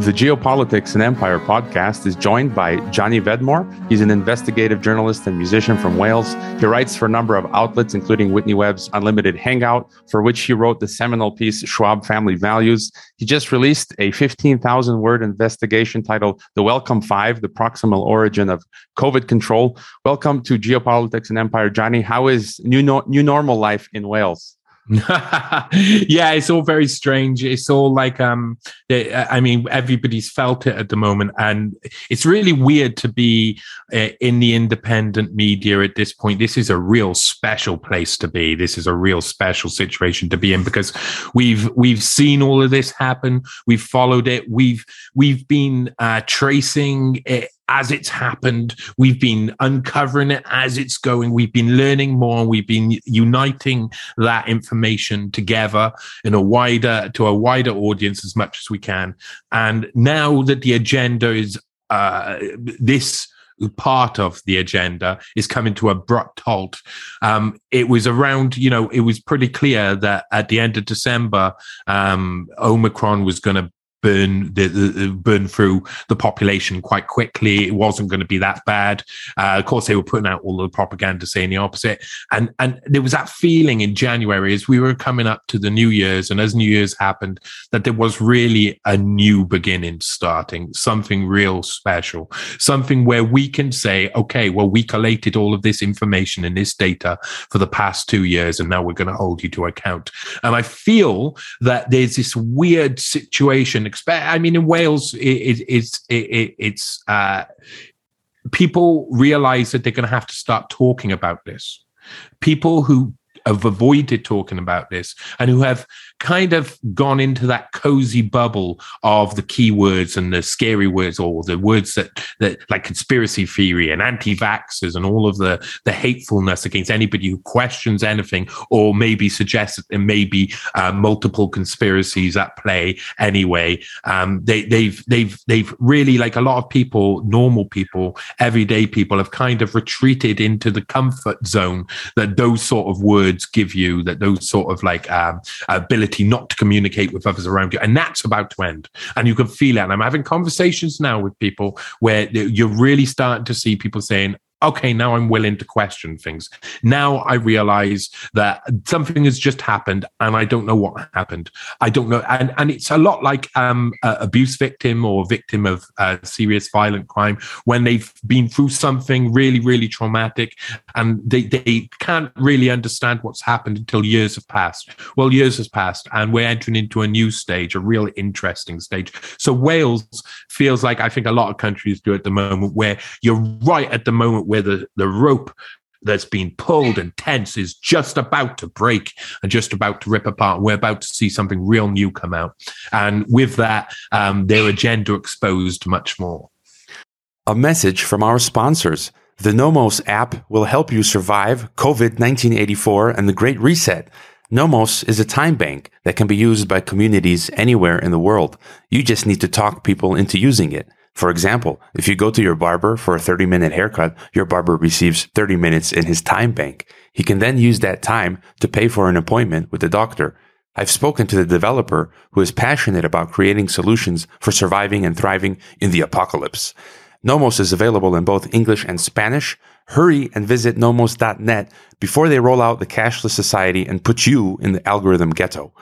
The Geopolitics and Empire podcast is joined by Johnny Vedmore. He's an investigative journalist and musician from Wales. He writes for a number of outlets, including Whitney Webb's Unlimited Hangout, for which he wrote the seminal piece Schwab Family Values. He just released a 15,000 word investigation titled The Wellcome Five The Proximal Origin of COVID Control. Welcome to Geopolitics and Empire, Johnny. How is new, no- new normal life in Wales? yeah, it's all very strange. It's all like, um, I mean, everybody's felt it at the moment, and it's really weird to be uh, in the independent media at this point. This is a real special place to be. This is a real special situation to be in because we've we've seen all of this happen. We've followed it. We've we've been uh, tracing it as it's happened. We've been uncovering it as it's going. We've been learning more. and We've been uniting that information together in a wider to a wider audience as much as we can. And now that the agenda is uh, this part of the agenda is coming to abrupt halt. Um, it was around, you know, it was pretty clear that at the end of December, um, Omicron was going to burn the, the, burn through the population quite quickly. It wasn't going to be that bad. Uh, of course, they were putting out all the propaganda saying the opposite, and and there was that feeling in January as we were coming up to the New Year's, and as New Year's happened, that there was really a new beginning starting, something real special, something where we can say, okay, well, we collated all of this information and this data for the past two years, and now we're going to hold you to account. And I feel that there's this weird situation I mean, in Wales, it, it, it's it, it's uh, people realize that they're going to have to start talking about this. People who have avoided talking about this and who have kind of gone into that cozy bubble of the keywords and the scary words or the words that that like conspiracy theory and anti-vaxxers and all of the the hatefulness against anybody who questions anything or maybe suggests that there may be uh, multiple conspiracies at play anyway. Um, they they've they've they've really like a lot of people normal people everyday people have kind of retreated into the comfort zone that those sort of words give you that those sort of like um, ability ability not to communicate with others around you. And that's about to end. And you can feel it. And I'm having conversations now with people where you're really starting to see people saying, okay, now I'm willing to question things. Now I realize that something has just happened and I don't know what happened. I don't know. And, and it's a lot like um, abuse victim or victim of uh, serious violent crime when they've been through something really, really traumatic and they, they can't really understand what's happened until years have passed. Well, years has passed and we're entering into a new stage, a real interesting stage. So Wales feels like I think a lot of countries do at the moment where you're right at the moment where the, the rope that's been pulled and tense is just about to break and just about to rip apart. We're about to see something real new come out. And with that, um, their agenda exposed much more. A message from our sponsors. The Nomos app will help you survive COVID 1984 and the Great Reset. Nomos is a time bank that can be used by communities anywhere in the world. You just need to talk people into using it. For example, if you go to your barber for a 30 minute haircut, your barber receives 30 minutes in his time bank. He can then use that time to pay for an appointment with the doctor. I've spoken to the developer who is passionate about creating solutions for surviving and thriving in the apocalypse. Nomos is available in both English and Spanish. Hurry and visit nomos.net before they roll out the cashless society and put you in the algorithm ghetto.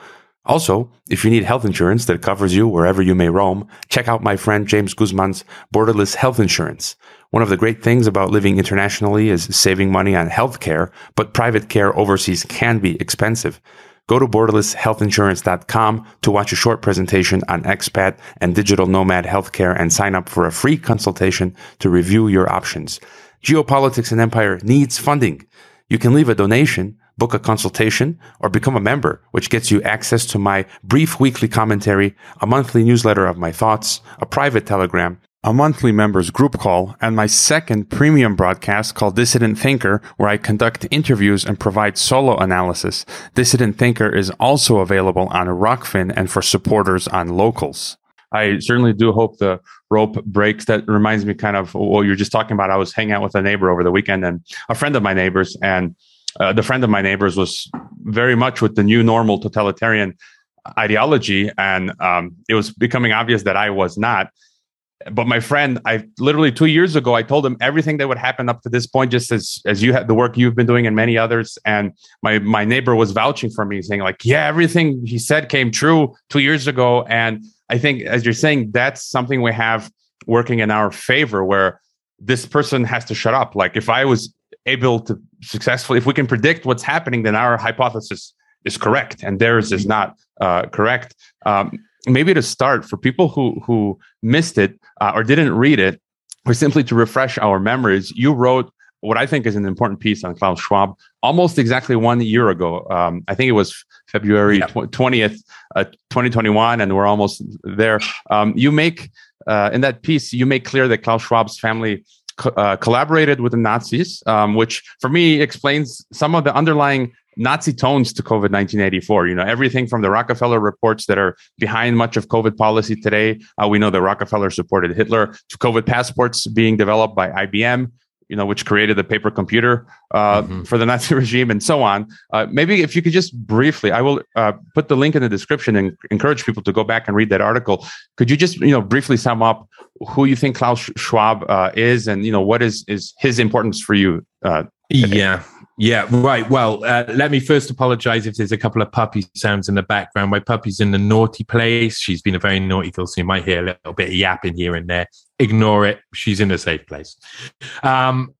Also, if you need health insurance that covers you wherever you may roam, check out my friend James Guzman's Borderless Health Insurance. One of the great things about living internationally is saving money on health care, but private care overseas can be expensive. Go to borderlesshealthinsurance.com to watch a short presentation on expat and digital nomad healthcare and sign up for a free consultation to review your options. Geopolitics and Empire needs funding. You can leave a donation book a consultation, or become a member, which gets you access to my brief weekly commentary, a monthly newsletter of my thoughts, a private telegram, a monthly members group call, and my second premium broadcast called Dissident Thinker, where I conduct interviews and provide solo analysis. Dissident Thinker is also available on Rokfin and for supporters on Locals. I certainly do hope the rope breaks. That reminds me kind of what you're just talking about. I was hanging out with a neighbor over the weekend and a friend of my neighbors, and uh, the friend of my neighbors was very much with the new normal totalitarian ideology, and um, it was becoming obvious that I was not. But my friend, I literally two years ago, I told him everything that would happen up to this point, just as as you had the work you've been doing and many others. And my my neighbor was vouching for me, saying like, "Yeah, everything he said came true two years ago." And I think, as you're saying, that's something we have working in our favor, where this person has to shut up. Like, if I was able to successfully, if we can predict what's happening, then our hypothesis is correct and theirs is not uh, correct. Um, maybe to start for people who who missed it uh, or didn't read it, or simply to refresh our memories, you wrote what I think is an important piece on Klaus Schwab almost exactly one year ago. Um, I think it was February twentieth, yeah. uh, twenty twenty one, and we're almost there. Um, you make uh, in that piece, you make clear that Klaus Schwab's family co- uh, collaborated with the Nazis, um, which for me explains some of the underlying Nazi tones to COVID 1984. You know, everything from the Rockefeller reports that are behind much of COVID policy today. Uh, we know that Rockefeller supported Hitler to COVID passports being developed by IBM. You know, which created the paper computer uh, mm-hmm. for the Nazi regime and so on. Uh, maybe if you could just briefly, I will uh, put the link in the description and encourage people to go back and read that article. Could you just, you know, briefly sum up who you think Klaus Schwab uh, is and, you know, what is, is his importance for you? Uh, yeah. Yeah, right. Well, uh, let me first apologize if there's a couple of puppy sounds in the background. My puppy's in the naughty place. She's been a very naughty girl, so you might hear a little bit of yapping here and there. Ignore it. She's in a safe place. Um,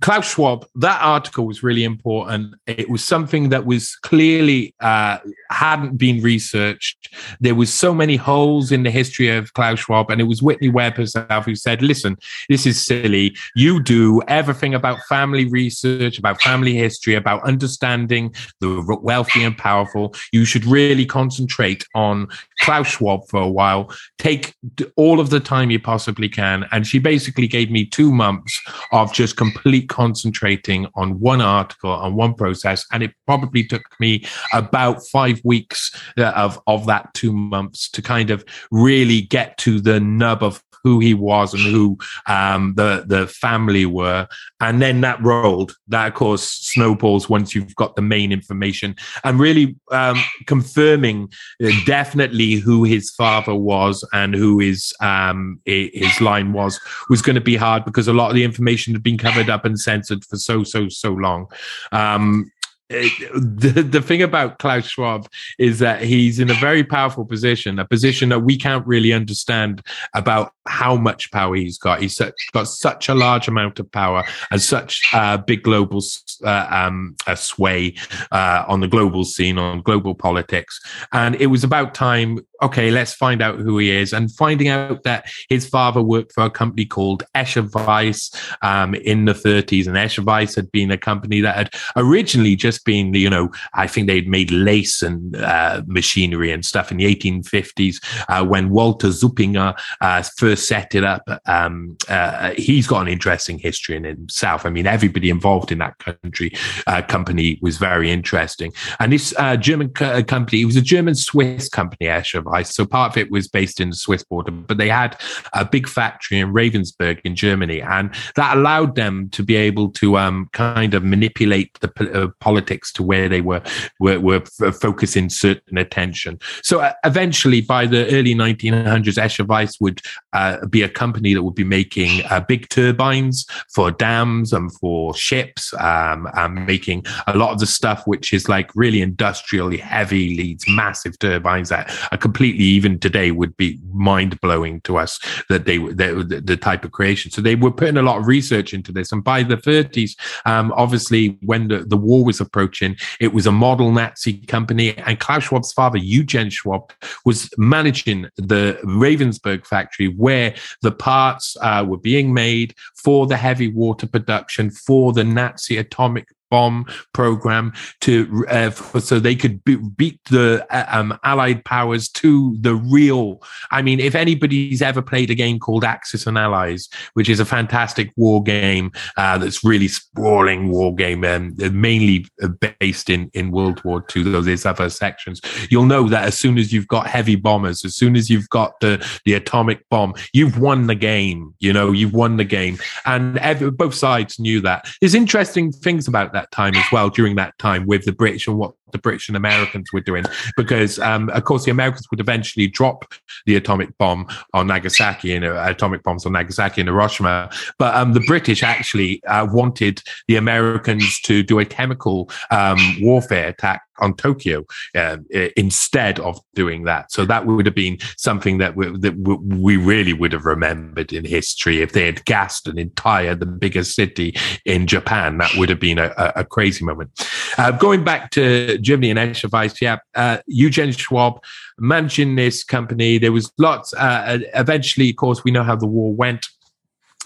Klaus Schwab, that article was really important. It was something that was clearly uh, hadn't been researched. There was so many holes in the history of Klaus Schwab, and it was Whitney Webb herself who said, "Listen, this is silly. You do everything about family research, about family history, about understanding the wealthy and powerful. You should really concentrate on Klaus Schwab for a while. Take all of the time you possibly can." And she basically gave me two months of just complete concentrating on one article on one process and it probably took me about five weeks uh, of of that two months to kind of really get to the nub of who he was and who um, the the family were, and then that rolled. That of course snowballs once you've got the main information and really um, confirming uh, definitely who his father was and who his um, his line was was going to be hard because a lot of the information had been covered up and censored for so so so long. Um, the, the thing about Klaus Schwab is that he's in a very powerful position, a position that we can't really understand about how much power he's got. He's such, got such a large amount of power and such a big global uh, um, sway uh, on the global scene, on global politics. And it was about time okay, let's find out who he is. And finding out that his father worked for a company called Escher Wyss um, in the 30s. And Escher Wyss had been a company that had originally just been, you know, I think they'd made lace and uh, machinery and stuff in the 1850s uh, when Walter Zuppinger uh, first set it up. Um, uh, he's got an interesting history in himself. I mean, everybody involved in that country uh, company was very interesting. And this uh, German co- company, it was a German Swiss company, Escher device. So part of it was based in the Swiss border, but they had a big factory in Ravensburg in Germany, and that allowed them to be able to um, kind of manipulate the uh, politics to where they were were, were f- focusing certain attention. So uh, eventually, by the early 1900s, Escher Wyss would uh, be a company that would be making uh, big turbines for dams and for ships, um, and making a lot of the stuff which is like really industrially heavy, leads massive turbines that are completely completely even today would be mind blowing to us that they were the, type of creation. So they were putting a lot of research into this. And by the 30s, um, obviously, when the, the war was approaching, it was a model Nazi company. And Klaus Schwab's father, Eugen Schwab, was managing the Ravensburg factory where the parts uh, were being made for the heavy water production for the Nazi atomic bomb program to uh, so they could be, beat the uh, um, allied powers to the real. I mean if anybody's ever played a game called axis and allies which is a fantastic war game uh, that's really sprawling war game um, mainly based in in world war ii though there's other sections. You'll know that as soon as you've got heavy bombers as soon as you've got the the atomic bomb you've won the game you know you've won the game. And every, both sides knew that. There's interesting things about that that time as well during that time with the British and what the British and Americans were doing, because um, of course the Americans would eventually drop the atomic bomb on Nagasaki and uh, atomic bombs on Nagasaki and Hiroshima, but um, the British actually uh, wanted the Americans to do a chemical um, warfare attack on Tokyo uh, instead of doing that. So that would have been something that we, that we really would have remembered in history if they had gassed an entire the biggest city in Japan. That would have been a, a crazy moment. Uh, going back to Germany and Escher Wyss, yeah, uh, Eugene Schwab managing this company. There was lots. Uh, eventually, of course, we know how the war went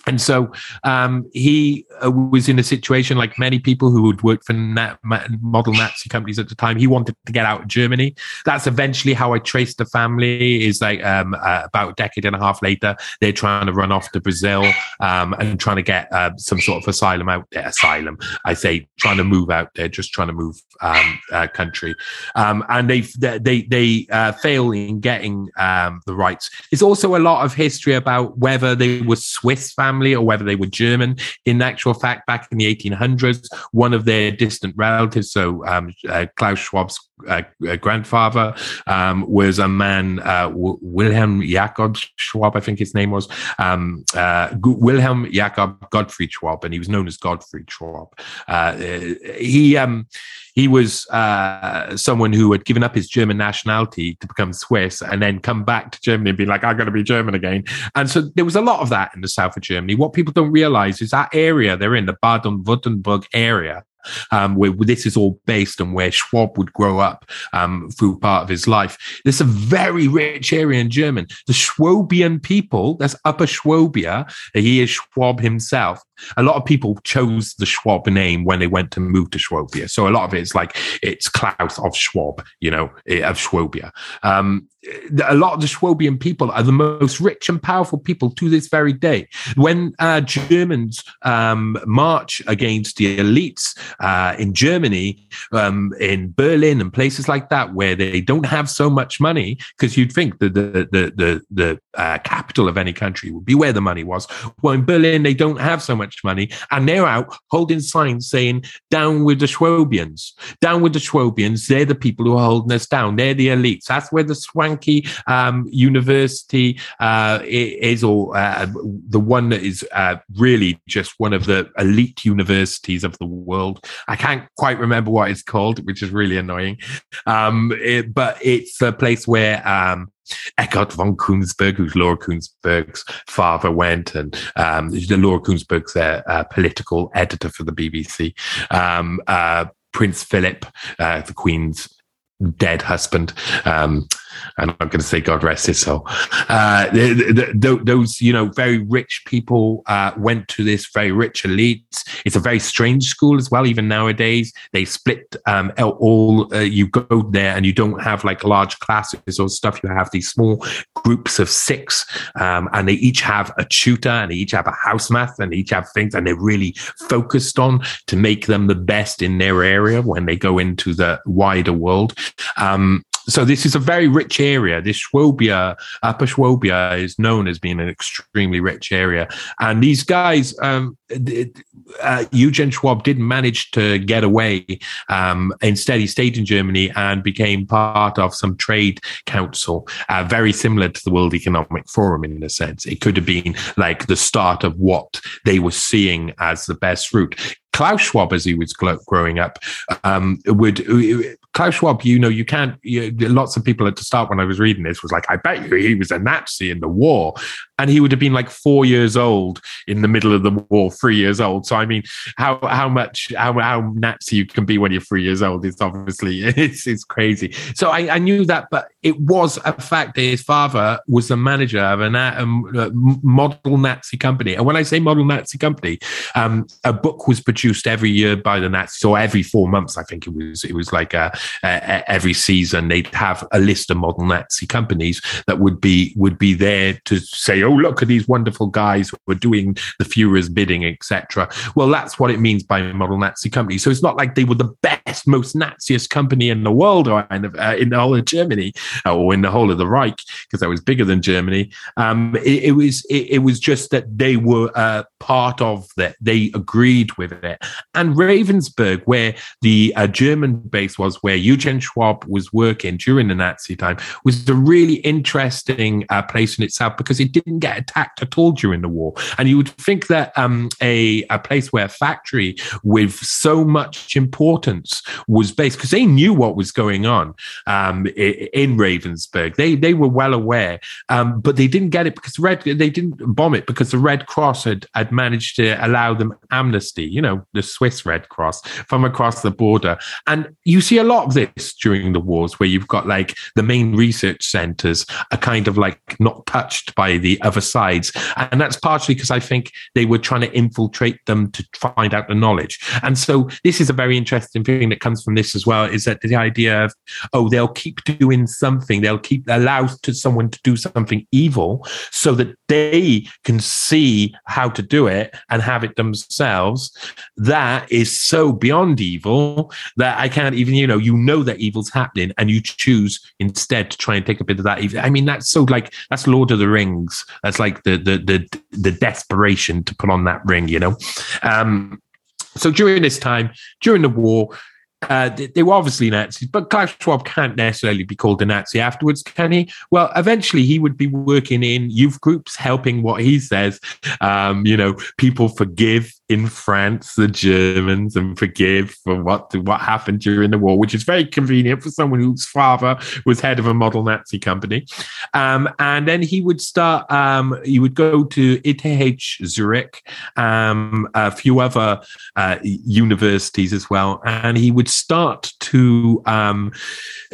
and so um, he uh, was in a situation like many people who had worked for na- model Nazi companies at the time. He wanted to get out of Germany. That's eventually how I traced the family. Is like um, uh, about a decade and a half later, they're trying to run off to Brazil um, and trying to get uh, some sort of asylum out there. Asylum, I say, trying to move out there, just trying to move um, uh, country, um, and they they they uh, fail in getting the rights. There's also a lot of history about whether they were Swiss family family or whether they were German. In actual fact, back in the 1800s, one of their distant relatives, so um, uh, Klaus Schwab's uh, uh, grandfather um, was a man, uh, w- Wilhelm Jakob Schwab, I think his name was, um, uh, G- Wilhelm Jakob Gottfried Schwab, and he was known as Gottfried Schwab. Uh, he um, he was uh, someone who had given up his German nationality to become Swiss and then come back to Germany and be like, I'm going to be German again. And so there was a lot of that in the south of Germany. What people don't realize is that area they're in, the Baden-Württemberg area, um, where this is all based on where Schwab would grow up um, through part of his life. This is a very rich area in German. The Schwabian people, that's Upper Schwabia, he is Schwab himself. A lot of people chose the Schwab name when they went to move to Schwabia. So a lot of it is like it's Klaus of Schwab, you know, eh, of Schwabia. Um, a lot of the Schwabian people are the most rich and powerful people to this very day. When uh, Germans um, march against the elites uh, in Germany, um, in Berlin, and places like that, where they don't have so much money, because you'd think that the the the, the uh, capital of any country would be where the money was. Well, in Berlin, they don't have so much money, and they're out holding signs saying "Down with the Schwabians, down with the Schwabians." They're the people who are holding us down. They're the elites. That's where the um, university uh, is, or uh, the one that is uh, really just one of the elite universities of the world. I can't quite remember what it's called, which is really annoying. Um, it, but it's a place where um, von Königsberg, who's Laura Kuenssberg's father, went, and um, Laura Kuenssberg's their uh, political editor for the BBC. Um, uh, Prince Philip, uh, the Queen's dead husband. Um, I'm not going to say God rest his soul. Uh, those, you know, very rich people uh, went to this very rich elite. It's a very strange school as well. Even nowadays, they split um, all. Uh, you go there and you don't have like large classes or stuff. You have these small groups of six, um, and they each have a tutor and they each have a house math and they each have things, and they're really focused on to make them the best in their area when they go into the wider world. Um, so this is a very rich area. This Schwabia, Upper Schwabia, is known as being an extremely rich area. And these guys, um, uh, Eugene Schwab didn't manage to get away. Um, instead, he stayed in Germany and became part of some trade council, uh, very similar to the World Economic Forum in a sense. It could have been like the start of what they were seeing as the best route. Klaus Schwab, as he was growing up, um, would Klaus Schwab, you know, you can't. You, lots of people at the start when I was reading this was like, "I bet you he was a Nazi in the war," and he would have been like four years old in the middle of the war, three years old. So I mean, how how much how how Nazi you can be when you're three years old is obviously it's it's crazy. So I, I knew that, but it was a fact that his father was the manager of a, a model Nazi company, and when I say model Nazi company, um, a book was produced every year by the Nazis, or every four months, I think it was. It was like a uh, every season they'd have a list of model Nazi companies that would be would be there to say, oh, look at these wonderful guys who are doing the Fuhrer's bidding, etc. Well, that's what it means by model Nazi company. So it's not like they were the best, most Naziest company in the world or in, uh, in the whole of Germany uh, or in the whole of the Reich, because that was bigger than Germany. Um, it, it, was it, it, was just that they were uh, part of that. They agreed with it. And Ravensburg, where the uh, German base was, where Eugen Schwab was working during the Nazi time, was a really interesting uh, place in itself because it didn't get attacked at all during the war. And you would think that um, a, a place where a factory with so much importance was based, because they knew what was going on um, in Ravensburg. They they were well aware, um, but they didn't get it because Red. They didn't bomb it because the Red Cross had had managed to allow them amnesty. You know, the Swiss Red Cross from across the border, and you see a lot of this during the wars where you've got like the main research centers are kind of like not touched by the other sides, and that's partially because I think they were trying to infiltrate them to find out the knowledge. And so this is a very interesting thing that comes from this as well is that the idea of, oh, they'll keep doing something, they'll keep allow to someone to do something evil so that they can see how to do it and have it themselves. That is so beyond evil that I can't even, you know, you know that evil's happening and you choose instead to try and take a bit of that evil. I mean, that's so like that's Lord of the Rings. That's like the the the the desperation to put on that ring, you know. Um, so during this time, during the war, uh, they, they, were obviously Nazis, but Klaus Schwab can't necessarily be called a Nazi afterwards, can he? Well, eventually he would be working in youth groups, helping what he says. Um, you know, people forgive in France the Germans and forgive for what what happened during the war, which is very convenient for someone whose father was head of a model Nazi company. Um, and then he would start. Um, he would go to ETH Zurich, um, a few other uh, universities as well, and he would start to um,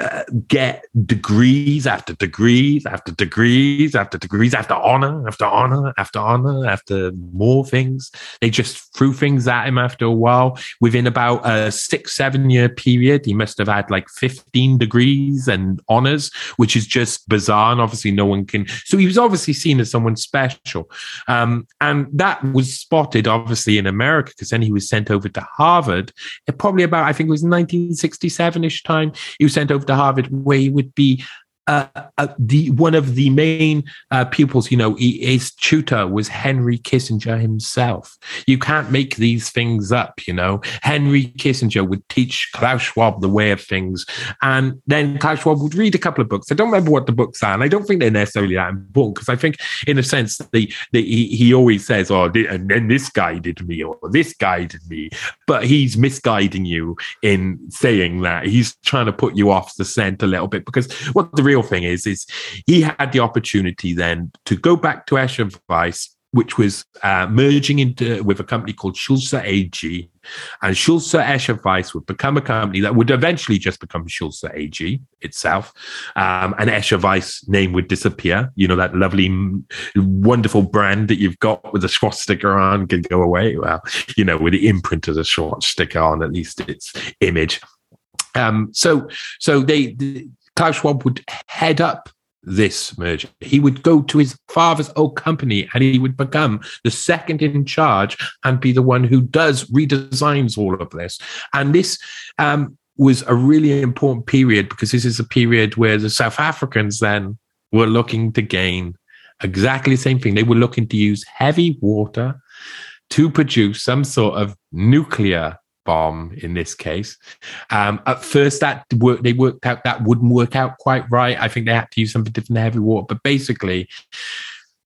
uh, get degrees after degrees after degrees after degrees after honor after honor after honor after more things. They just threw things at him after a while. Within about a six, seven year period, he must have had like 15 degrees and honors, which is just bizarre. And obviously, no one can. So he was obviously seen as someone special. Um, and that was spotted, obviously, in America, because then he was sent over to Harvard. Probably about, I think it was 1967 ish time. He was sent over to Harvard, where he would be uh, uh, the one of the main uh, pupils, you know, his tutor was Henry Kissinger himself. You can't make these things up, you know. Henry Kissinger would teach Klaus Schwab the way of things, and then Klaus Schwab would read a couple of books. I don't remember what the books are, and I don't think they're necessarily that important because I think, in a sense, the, the he, he always says, "Oh, and then this guy did me, or this guy did me," but he's misguiding you in saying that. He's trying to put you off the scent a little bit because what the real real thing is, is he had the opportunity then to go back to Escher Wyss, which was uh, merging into with a company called Sulzer AG, and Sulzer Escher Wyss would become a company that would eventually just become Sulzer AG itself, um, and Escher Wyss name would disappear. You know that lovely, wonderful brand that you've got with the swastika on can go away. Well, you know, with the imprint of the swastika on, at least its image. Um, so, so they, Klaus Schwab would head up this merger. He would go to his father's old company and he would become the second in charge and be the one who does redesigns all of this. And this um, was a really important period because this is a period where the South Africans then were looking to gain exactly the same thing. They were looking to use heavy water to produce some sort of nuclear bomb in this case. Um, at first, that work they worked out that wouldn't work out quite right. I think they had to use something different than heavy water, but basically.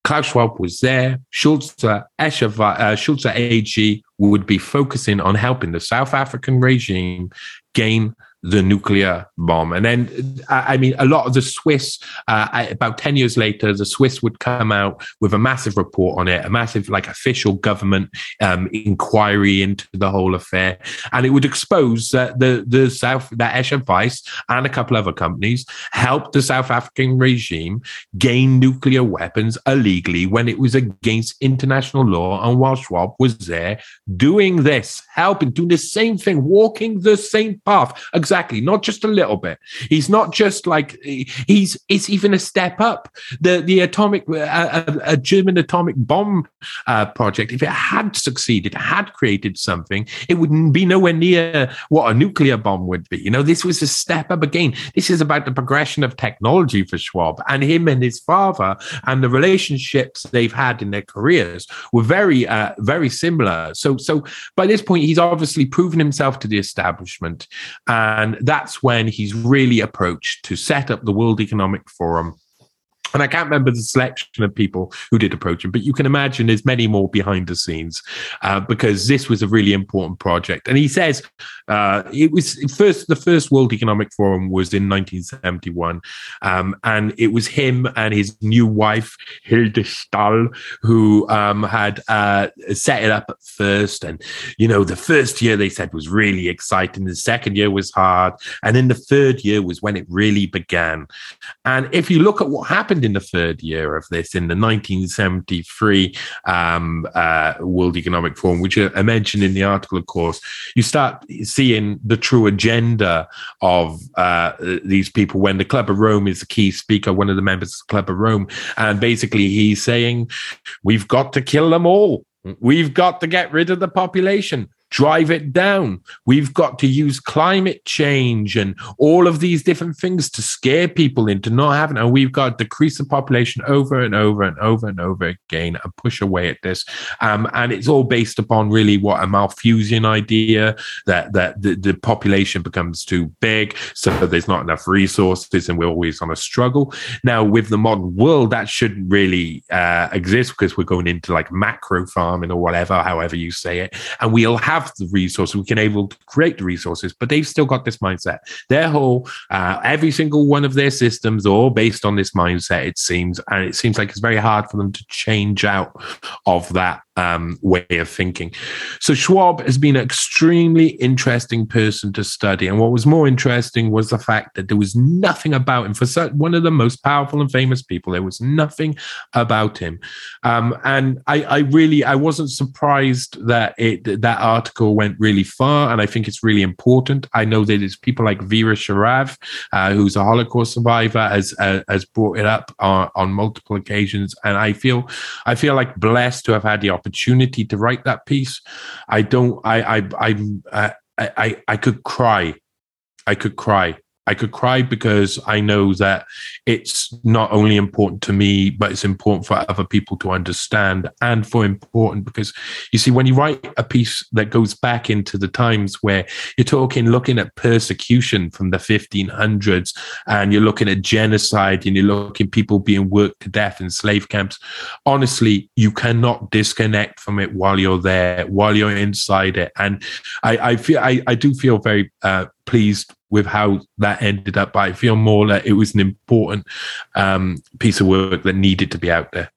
Klaus Schwab was there. Escher, uh, Sulzer AG would be focusing on helping the South African regime gain the nuclear bomb. And then, I mean, a lot of the Swiss, uh, about 10 years later, the Swiss would come out with a massive report on it, a massive, like, official government um, inquiry into the whole affair. And it would expose that the, the South, that Escher Wyss and a couple other companies helped the South African regime gain nuclear weapons illegally when it was against international law. And while Schwab was there doing this, helping, doing the same thing, walking the same path, exactly exactly. Not just a little bit. He's not just like he's. It's even a step up. The the atomic uh, a, German atomic bomb uh, project. If it had succeeded, had created something, it wouldn't be nowhere near what a nuclear bomb would be. You know, this was a step up again. This is about the progression of technology for Schwab and him and his father and the relationships they've had in their careers were very uh, very similar. So so by this point, he's obviously proven himself to the establishment. And that's when he's really approached to set up the World Economic Forum and I can't remember the selection of people who did approach him, but you can imagine there's many more behind the scenes uh, because this was a really important project. And he says uh, it was first the first World Economic Forum was in 1971, um, and it was him and his new wife Hilde Stoll who um, had uh, set it up at first. And you know, the first year they said was really exciting. The second year was hard, and then the third year was when it really began. And if you look at what happened in the third year of this, in the 1973 um, uh, World Economic Forum, which I mentioned in the article, of course, you start seeing the true agenda of uh, these people when the Club of Rome is the key speaker, one of the members of the Club of Rome. And basically, he's saying, We've got to kill them all. We've got to get rid of the population drive it down. We've got to use climate change and all of these different things to scare people into not having. And we've got to decrease the population over and over and over and over again and push away at this. Um, and it's all based upon really what a Malthusian idea that that the, the population becomes too big, so there's not enough resources, and we're always on a struggle. Now, with the modern world, that shouldn't really uh, exist because we're going into like macro farming or whatever, however you say it, and we'll have have the resources, we can able to create the resources, but they've still got this mindset. Their whole, uh, every single one of their systems are all based on this mindset, it seems. And it seems like it's very hard for them to change out of that um, way of thinking. So Schwab has been an extremely interesting person to study. And what was more interesting was the fact that there was nothing about him. For such, one of the most powerful and famous people, there was nothing about him. Um, and I, I, really, I wasn't surprised that it that article went really far. And I think it's really important. I know that it's people like Vera Sharav, uh, who's a Holocaust survivor, has uh, has brought it up on, on multiple occasions. And I feel, I feel like blessed to have had the opportunity opportunity to write that piece, I don't. I I I uh, I I, I could cry. I could cry I could cry because I know that it's not only important to me, but it's important for other people to understand and for important because you see, when you write a piece that goes back into the times where you're talking, looking at persecution from the 1500s and you're looking at genocide and you're looking people being worked to death in slave camps, honestly, you cannot disconnect from it while you're there, while you're inside it. And I, I feel, I, I do feel very uh, pleased with how that ended up, but I feel more that it was an important um, piece of work that needed to be out there.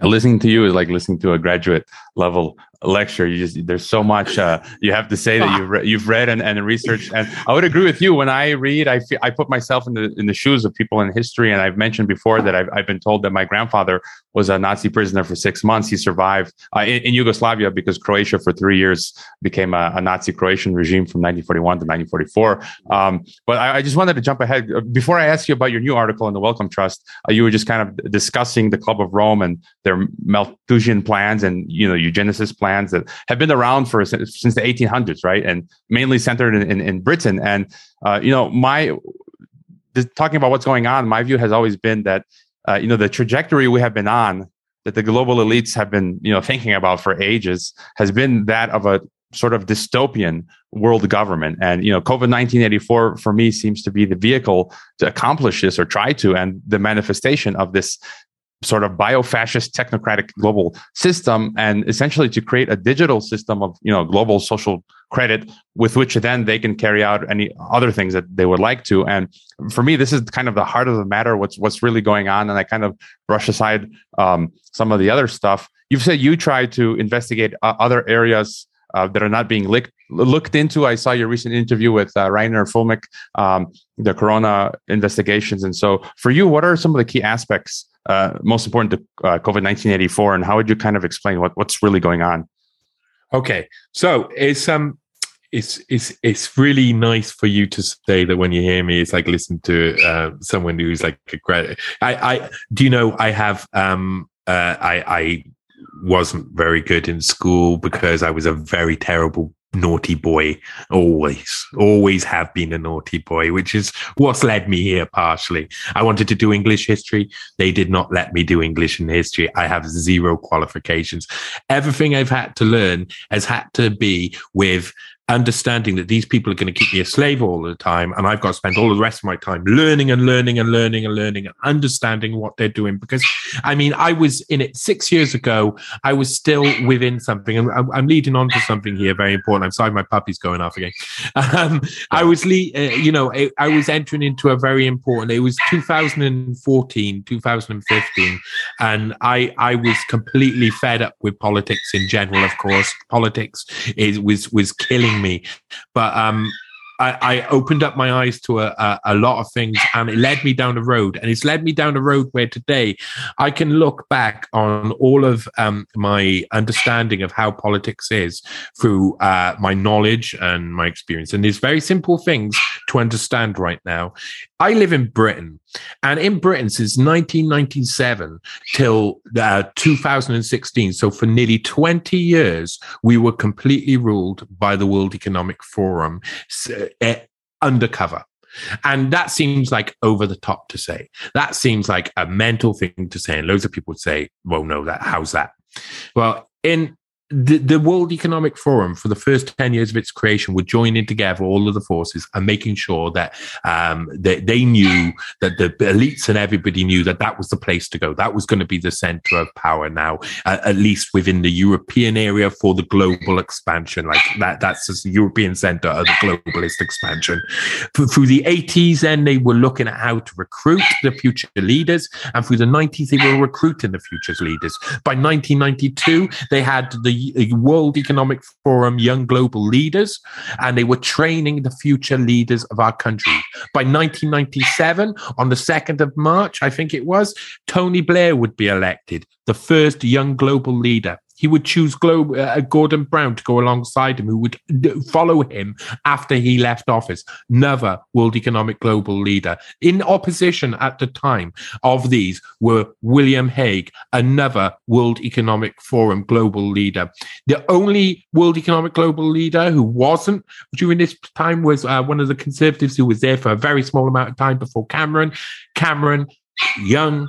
Listening to you is like listening to a graduate level lecture. You just there's so much uh, you have to say that you've re- you've read and, and researched. And I would agree with you. When I read, I feel, I put myself in the in the shoes of people in history. And I've mentioned before that I've I've been told that my grandfather was a Nazi prisoner for six months. He survived uh, in, in, Yugoslavia because Croatia for three years became a, a Nazi Croatian regime from 1941 to 1944. Um, but I, I, just wanted to jump ahead before I ask you about your new article in the Wellcome Trust. Uh, you were just kind of discussing the Club of Rome and their Malthusian plans and you know eugenicist plans plans that have been around for since the 1800s, right? And mainly centered in, in, in Britain. And, uh, you know, my talking about what's going on, my view has always been that, uh, you know, the trajectory we have been on that the global elites have been, you know, thinking about for ages has been that of a sort of dystopian world government. And, you know, COVID 1984 for me seems to be the vehicle to accomplish this or try to, and the manifestation of this sort of bio-fascist technocratic global system and essentially to create a digital system of you know global social credit with which then they can carry out any other things that they would like to. And for me this is kind of the heart of the matter what's what's really going on. And i kind of brush aside um, some of the other stuff. You've said you try to investigate uh, other areas uh, that are not being licked, looked into. I saw your recent interview with uh, Reiner Fuellmich, um, the Corona investigations. And so, for you, what are some of the key aspects uh, most important to uh, COVID 1984, and how would you kind of explain what, what's really going on? Okay, so it's um, it's it's it's really nice for you to say that when you hear me, it's like listen to uh, someone who's like a great. I I do you know I have um uh, I I wasn't very good in school because I was a very terrible naughty boy. Always always have been a naughty boy which is what's led me here partially. I wanted to do english history. They did not let me do english and history. I have zero qualifications. Everything i've had to learn has had to be with understanding that these people are going to keep me a slave all the time and i've got to spend all the rest of my time learning and learning and learning and learning and understanding what they're doing. Because i mean i was in it six years ago. I was still within something. And i'm, leading on to something here very important. I'm sorry my puppy's going off again. Um, i was le- uh, you know I, I was entering into a very important it was 2014 2015 and i i was completely fed up with politics in general of course. Politics is was was killing me. But um, I, I, opened up my eyes to a, a, a, lot of things and it led me down the road. And it's led me down the road where today I can look back on all of um, my understanding of how politics is through uh, my knowledge and my experience. And these very simple things to understand right now. I live in Britain. And in Britain, since 1997 till uh, 2016, so for nearly 20 years, we were completely ruled by the World Economic Forum uh, undercover. And that seems like over the top to say. That seems like a mental thing to say. And loads of people would say, well, no, that how's that? Well, in the, the World Economic Forum, for the first 10 years of its creation, were joining together all of the forces and making sure that um, they, they knew that the elites and everybody knew that that was the place to go. That was going to be the center of power now, uh, at least within the European area for the global expansion. Like that, that's the European center of the globalist expansion. through the 80s, then they were looking at how to recruit the future leaders. And through the 90s, they were recruiting the future leaders. By 1992, they had the World Economic Forum Young Global Leaders, and they were training the future leaders of our country. By 1997, on the 2nd of March, I think it was, Tony Blair would be elected, the first young global leader he would choose Glo- uh, Gordon Brown to go alongside him, who would follow him after he left office. Another World Economic Global leader. In opposition at the time of these were William Hague, another World Economic Forum global leader. The only World Economic Global leader who wasn't during this time was uh, one of the conservatives who was there for a very small amount of time before Cameron. Cameron, young,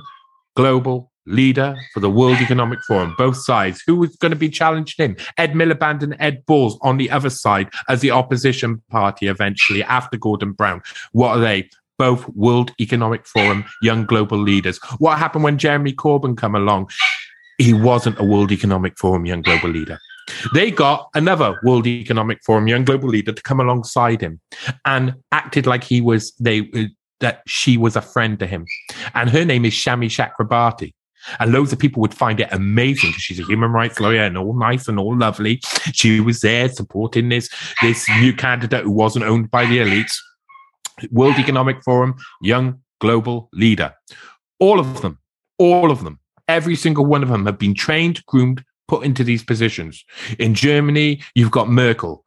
global leader for the World Economic Forum, both sides. Who was going to be challenging him? Ed Miliband and Ed Balls on the other side as the opposition party eventually after Gordon Brown. What are they? Both World Economic Forum young global leaders. What happened when Jeremy Corbyn come along? He wasn't a World Economic Forum young global leader. They got another World Economic Forum young global leader to come alongside him and acted like he was they that she was a friend to him. And her name is Shami Chakrabarti. And loads of people would find it amazing because she's a human rights lawyer and all nice and all lovely. She was there supporting this, this new candidate who wasn't owned by the elites. World Economic Forum, young global leader. All of them, all of them, every single one of them have been trained, groomed, put into these positions. In Germany, you've got Merkel,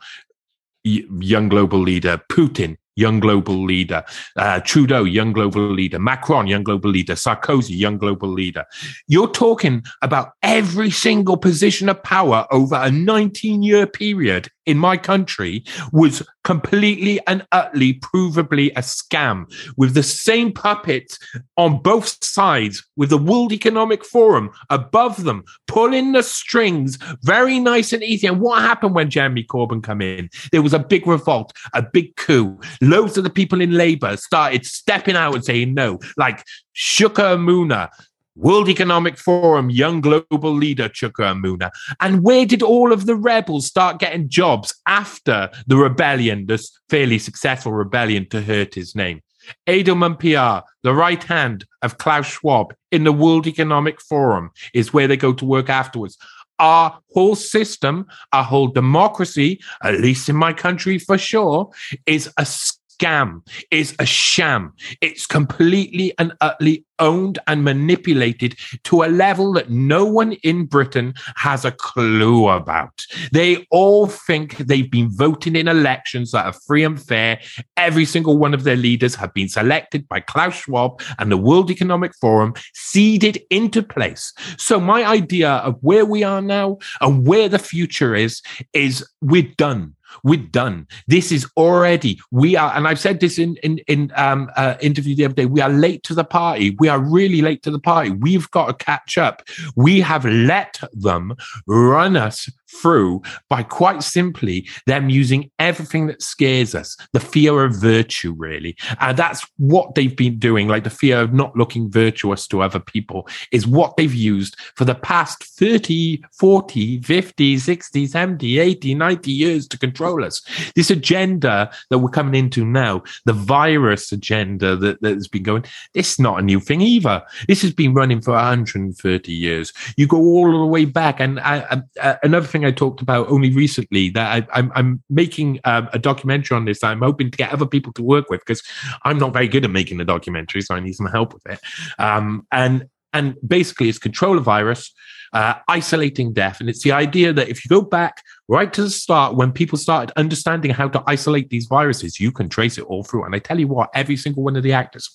young global leader, Putin, young global leader, uh, Trudeau, young global leader, Macron, young global leader, Sarkozy, young global leader. You're talking about every single position of power over a 19 year period in my country was completely and utterly provably a scam with the same puppets on both sides with the World Economic Forum above them pulling the strings very nice and easy. And what happened when Jeremy Corbyn come in? There was a big revolt, a big coup. Loads of the people in Labour started stepping out and saying no, like Chuka Umunna, World Economic Forum young global leader Chuka Umunna. And where did all of the rebels start getting jobs after the rebellion, this fairly successful rebellion to hurt his name? Edelman PR, the right hand of Klaus Schwab in the World Economic Forum, is where they go to work afterwards. Our whole system, our whole democracy, at least in my country for sure, is a scam. It's a sham. It's completely and utterly owned and manipulated to a level that no one in Britain has a clue about. They all think they've been voting in elections that are free and fair. Every single one of their leaders have been selected by Klaus Schwab and the World Economic Forum, seeded into place. So my idea of where we are now and where the future is, is we're done. We're done. This is already we are, and I've said this in in in um uh, interview the other day. We are late to the party. We are really late to the party. We've got to catch up. We have let them run us through by quite simply them using everything that scares us, the fear of virtue, really. And that's what they've been doing, like the fear of not looking virtuous to other people, is what they've used for the past 30, 40, 50, 60, 70, 80, 90 years to control us. This agenda that we're coming into now, the virus agenda that, that has been going, it's not a new thing either. This has been running for 130 years. You go all the way back. And I, I, uh, another thing I talked about only recently that I, am making um, a documentary on this that I'm hoping to get other people to work with because I'm not very good at making a documentary, so I need some help with it. Um, and and basically, it's control a virus, uh, isolating death, and it's the idea that if you go back right to the start, when people started understanding how to isolate these viruses, you can trace it all through. And I tell you what, every single one of the actors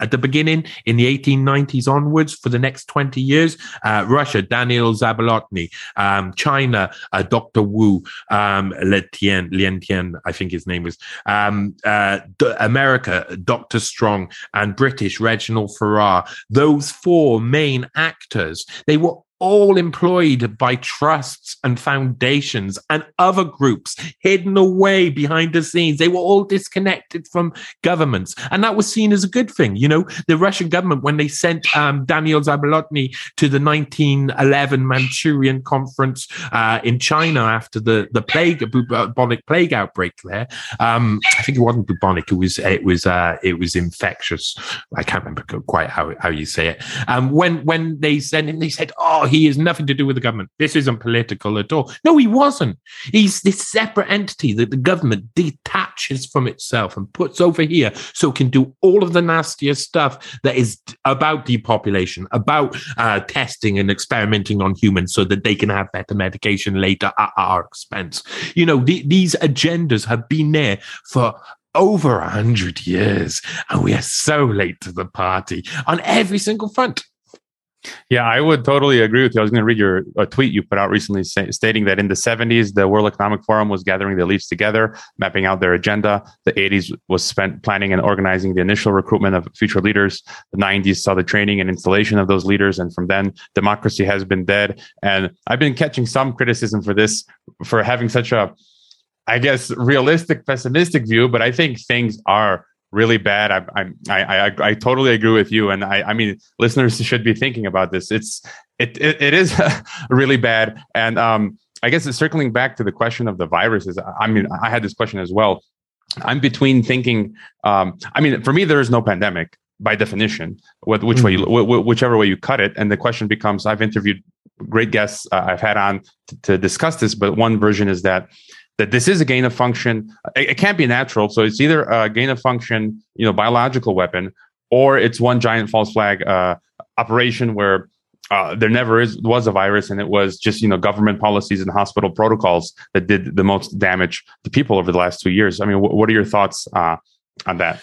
at the beginning, in the 1890s onwards, for the next 20 years, uh, Russia, Daniel Zabolotny, um, China, uh, Dr. Wu, um, Lien, Lien Tian, I think his name was, um, uh, D- America, Dr. Strong, and British, Reginald Farrar. Those four main actors, they were all employed by trusts and foundations and other groups hidden away behind the scenes. They were all disconnected from governments. And that was seen as a good thing. You know, the Russian government, when they sent um, Daniel Zabolotny to the 1911 Manchurian conference uh, in China after the, the plague, bubonic plague outbreak there, um, I think it wasn't bubonic. It was, it was, uh, it was infectious. I can't remember quite how, how you say it. Um, when, when they sent him, they said, Oh, he has nothing to do with the government. This isn't political at all. No, he wasn't. He's this separate entity that the government detaches from itself and puts over here so it can do all of the nastiest stuff that is about depopulation, about uh, testing and experimenting on humans so that they can have better medication later at our expense. You know, the, these agendas have been there for over a hundred years, and we are so late to the party on every single front. Yeah, I would totally agree with you. I was going to read your a tweet you put out recently say, stating that in the 70s, the World Economic Forum was gathering the elites together, mapping out their agenda. The 80s was spent planning and organizing the initial recruitment of future leaders. The 90s saw the training and installation of those leaders. And from then, democracy has been dead. And I've been catching some criticism for this, for having such a, I guess, realistic, pessimistic view. But I think things are really bad. I, I, I, I, totally agree with you. And I, I mean, listeners should be thinking about this. It's, it, it, it is really bad. And, um, I guess circling back to the question of the viruses, I mean, I had this question as well. I'm between thinking, um, I mean, for me, there is no pandemic by definition, which mm-hmm. way, you, whichever way you cut it. And the question becomes, I've interviewed great guests uh, I've had on to, to discuss this, but one version is that that this is a gain of function. It, it can't be natural. So it's either a gain of function, you know, biological weapon, or it's one giant false flag uh, operation where uh, there never is was a virus, and it was just you know government policies and hospital protocols that did the most damage to people over the last two years. I mean, wh- what are your thoughts uh, on that?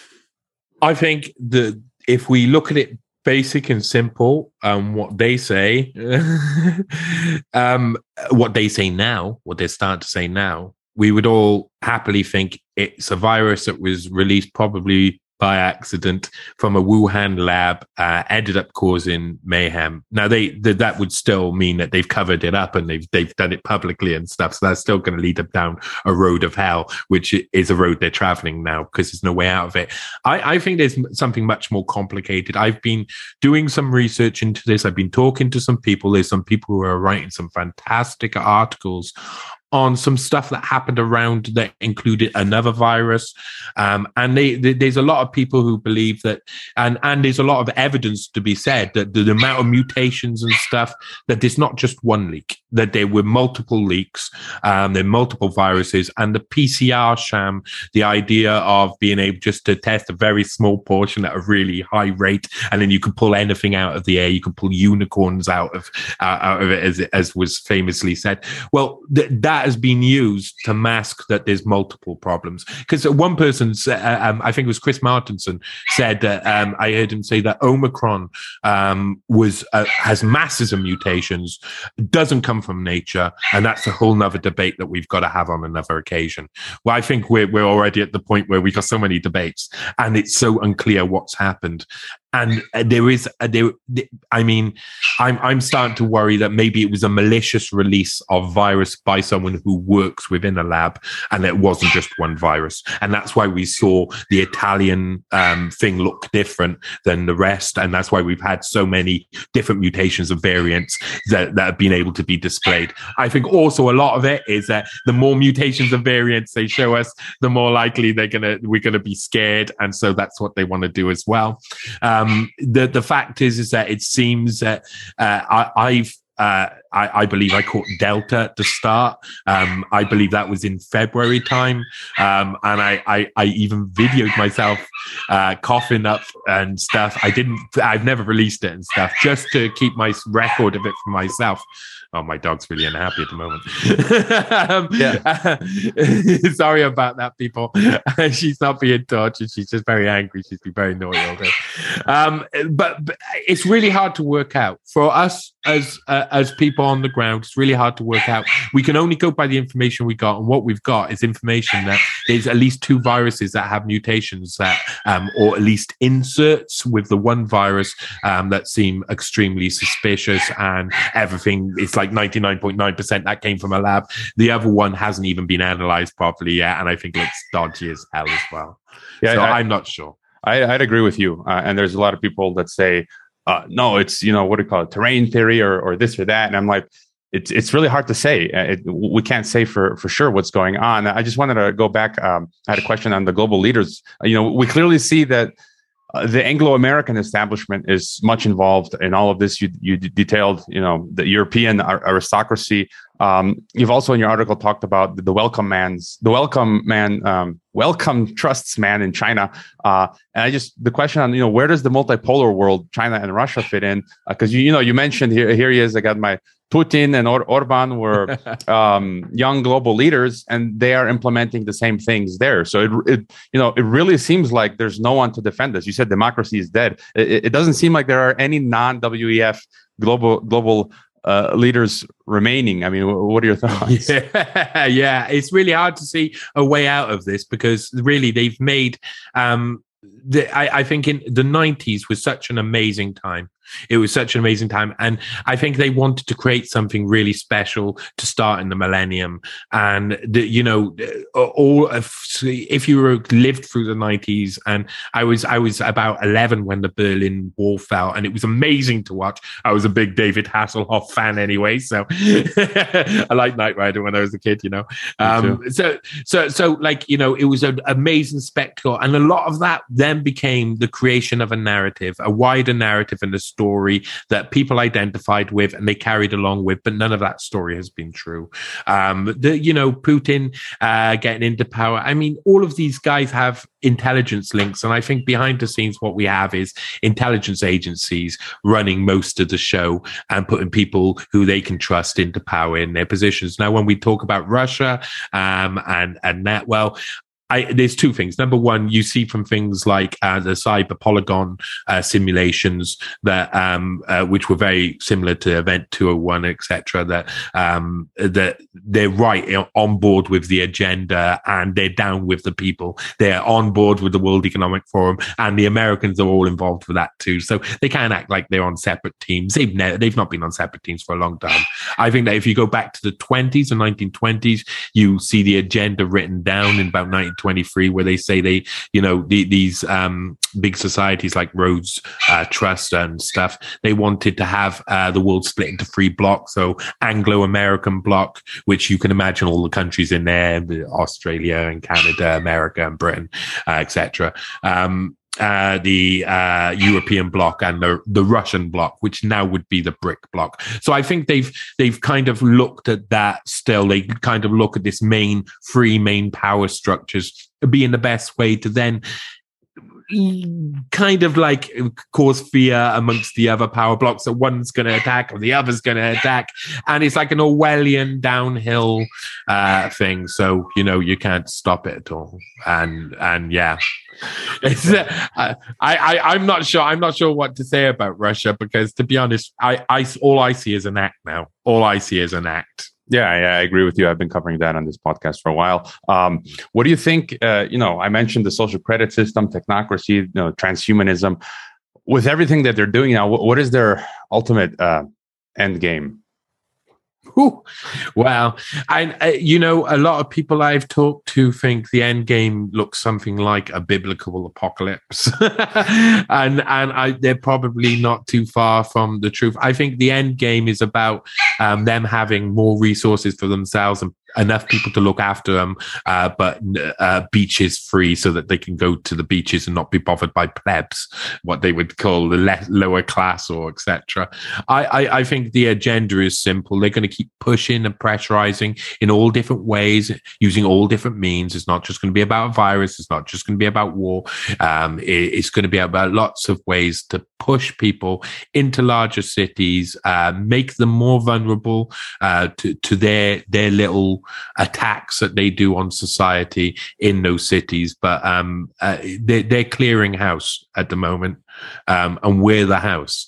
I think that if we look at it basic and simple, um, what they say, um, what they say now, what they're starting to say now, we would all happily think it's a virus that was released probably by accident from a Wuhan lab, uh, ended up causing mayhem. Now they, that would still mean that they've covered it up and they've they've done it publicly and stuff. So that's still going to lead them down a road of hell, which is a road they're traveling now because there's no way out of it. I, I think there's something much more complicated. I've been doing some research into this. I've been talking to some people. There's some people who are writing some fantastic articles on some stuff that happened around that included another virus. Um, and they, they, there's a lot of people who believe that, and, and there's a lot of evidence to be said that the, the amount of mutations and stuff, that there's not just one leak. that there were multiple leaks, um, there were multiple viruses, and the PCR sham, the idea of being able just to test a very small portion at a really high rate, and then you could pull anything out of the air, you could pull unicorns out of uh, out of it, as as was famously said. Well, th- that has been used to mask that there's multiple problems. Because one person, uh, um, I think it was Chris Martenson, said that um, I heard him say that Omicron um, was uh, has masses of mutations, doesn't come from nature, and that's a whole nother debate that we've got to have on another occasion. Well, I think we're we're already at the point where we've got so many debates, and it's so unclear what's happened and uh, there is uh, there i mean i'm i'm starting to worry that maybe it was a malicious release of virus by someone who works within a lab and it wasn't just one virus. And that's why we saw the italian um, thing look different than the rest. And that's why we've had so many different mutations of variants that, that have been able to be displayed. I think also a lot of it is that the more mutations of variants they show us the more likely they're gonna we're gonna be scared. And so that's what they want to do as well. Um, um, the the fact is is that it seems that uh, I, have uh, I, I, believe I caught Delta to start. Um, I believe that was in February time, um, and I, I, I, even videoed myself uh, coughing up and stuff. I didn't. I've never released it and stuff, just to keep my record of it for myself. Oh, my dog's really unhappy at the moment. um, yeah. sorry about that, people. she's not being tortured. She's just very angry. She's been very naughty all day. Um, but, but, it's really hard to work out for us as uh, as people on the ground. It's really hard to work out. We can only go by the information we got, and what we've got is information that there's at least two viruses that have mutations that, um, or at least inserts with the one virus um, that seem extremely suspicious, and everything It's like 99.9% that came from a lab. The other one hasn't even been analyzed properly yet. And I think it's dodgy as hell as well. Yeah, so I, am not sure. I, would agree with you. Uh, and there's a lot of people that say, uh, no, it's, you know, what do you call it? Terrain theory or, or this or that. And I'm like, it's it's really hard to say. Uh, it, we can't say for for sure what's going on. I just wanted to go back. Um, I had a question on the global leaders. You know, we clearly see that uh, the Anglo-American establishment is much involved in all of this. You, you detailed, you know, the European aristocracy. Um, you've also in your article talked about the Wellcome man's, the Wellcome man, um, Wellcome trusts man in China. Uh, and I just the question on, you know, where does the multipolar world, China and Russia, fit in? Because uh, you, you know, you mentioned here, here he is. I got my Putin and or- Orban were um, young global leaders, and they are implementing the same things there. So it, it, you know, it really seems like there's no one to defend us. You said democracy is dead. It, it doesn't seem like there are any non-WEF global global uh, leaders remaining. I mean, what are your thoughts? Yeah. yeah, it's really hard to see a way out of this because really they've made. Um, the, I, I think in the 90s was such an amazing time it was such an amazing time. And I think they wanted to create something really special to start in the millennium. And, the, you know, uh, all if you were lived through the 90s, and I was, I was about 11 when the Berlin Wall fell, and it was amazing to watch. I was a big David Hasselhoff fan anyway. So I liked Knight Rider when I was a kid, you know. Um, so, so, so like, you know, it was an amazing spectacle. And a lot of that then became the creation of a narrative, a wider narrative and a story that people identified with and they carried along with, but none of that story has been true. Um, the, you know, Putin uh, getting into power. I mean, all of these guys have intelligence links. And I think behind the scenes, what we have is intelligence agencies running most of the show and putting people who they can trust into power in their positions. Now, when we talk about Russia um, and, and that, well, I, there's two things. Number one, you see from things like uh, the cyber polygon uh, simulations that, um, uh, which were very similar to Event 201, etc. That um, that they're right on board with the agenda and they're down with the people. They're on board with the World Economic Forum, and the Americans are all involved with that too. So they can't act like they're on separate teams. They've never, they've not been on separate teams for a long time. I think that if you go back to the 20s and 1920s, you see the agenda written down in about 19 23 where they say they, you know, the, these um, big societies like Rhodes uh, Trust and stuff, they wanted to have uh, the world split into three blocks. So Anglo-American block, which you can imagine all the countries in there, Australia and Canada, America and Britain, uh, etc. Um, uh, the uh, European bloc and the the Russian bloc, which now would be the BRIC bloc. So I think they've they've kind of looked at that. Still, they kind of look at this main three main power structures being the best way to then kind of like cause fear amongst the other power blocks that one's going to attack or the other's going to attack. And it's like an orwellian downhill uh, thing. So you know you can't stop it at all. And and yeah. Uh, I, I i'm not sure i'm not sure what to say about russia because to be honest i i all i see is an act now. All i see is an act yeah, yeah, I agree with you. I've been covering that on this podcast for a while. Um, what do you think? Uh, you know, I mentioned the social credit system, technocracy, you know, transhumanism. With everything that they're doing now, what, what is their ultimate uh, end game? Ooh. Well, I, I, you know, a lot of people I've talked to think the end game looks something like a biblical apocalypse, and and I, they're probably not too far from the truth. I think the end game is about um, them having more resources for themselves and enough people to look after them, uh, but uh, beaches free so that they can go to the beaches and not be bothered by plebs, what they would call the le- lower class or etc. I, I, I think the agenda is simple. They're going to keep pushing and pressurizing in all different ways, using all different means. It's not just going to be about a virus. It's not just going to be about war. Um, it, it's going to be about lots of ways to push people into larger cities, uh, make them more vulnerable uh, to, to their their little attacks that they do on society in those cities. But um, uh, they're, they're clearing house at the moment, um, and we're the house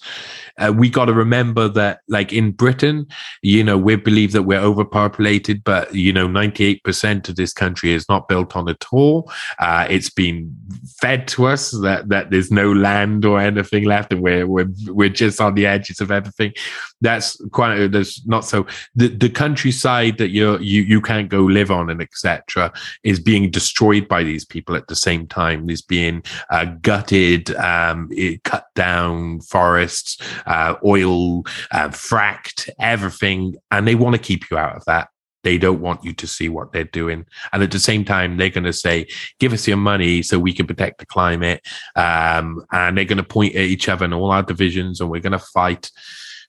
uh, we got to remember that, like in Britain, you know, we believe that we're overpopulated, but you know, 98% of this country is not built on at all. Uh, it's been fed to us that, that there's no land or anything left, and we're, we're, we're just on the edges of everything. That's quite, there's not so, the, the countryside that you're, you, you can't go live on and etc. is being destroyed by these people at the same time. There's being uh, gutted, um, cut down forests, uh, oil, uh, fracked, everything. And they want to keep you out of that. They don't want you to see what they're doing. And at the same time, they're going to say, give us your money so we can protect the climate. Um, and they're going to point at each other and all our divisions and we're going to fight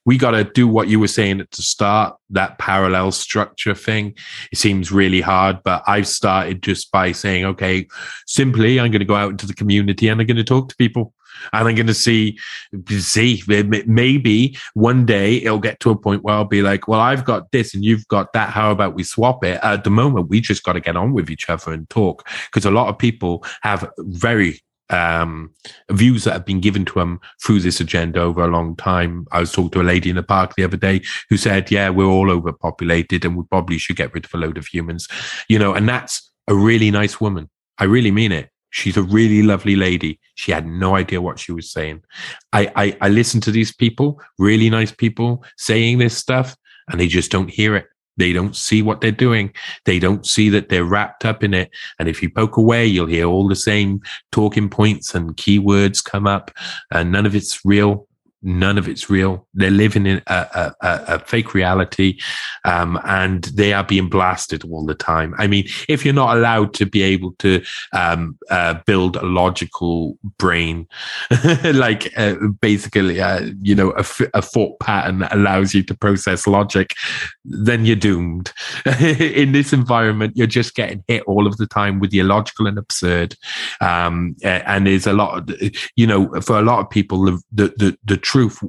we got to do what you were saying at the start, that parallel structure thing. It seems really hard, but I've started just by saying, okay, simply, I'm going to go out into the community and I'm going to talk to people and I'm going to see, see, maybe one day it'll get to a point where I'll be like, well, I've got this and you've got that. How about we swap it? At the moment, we just got to get on with each other and talk because a lot of people have very um, views that have been given to them through this agenda over a long time. I was talking to a lady in the park the other day who said, yeah, we're all overpopulated and we probably should get rid of a load of humans, you know, and that's a really nice woman. I really mean it. She's a really lovely lady. She had no idea what she was saying. I, I, I listen to these people, really nice people saying this stuff, and they just don't hear it. They don't see what they're doing. They don't see that they're wrapped up in it. And if you poke away, you'll hear all the same talking points and keywords come up, and none of it's real none of it's real. They're living in a, a, a fake reality, um, and they are being blasted all the time. I mean, if you're not allowed to be able to um, uh, build a logical brain, like uh, basically, uh, you know, a, thought pattern that allows you to process logic, then you're doomed. in this environment, you're just getting hit all of the time with the illogical and absurd. Um, and there's a lot, of, you know, for a lot of people, the the the, the truth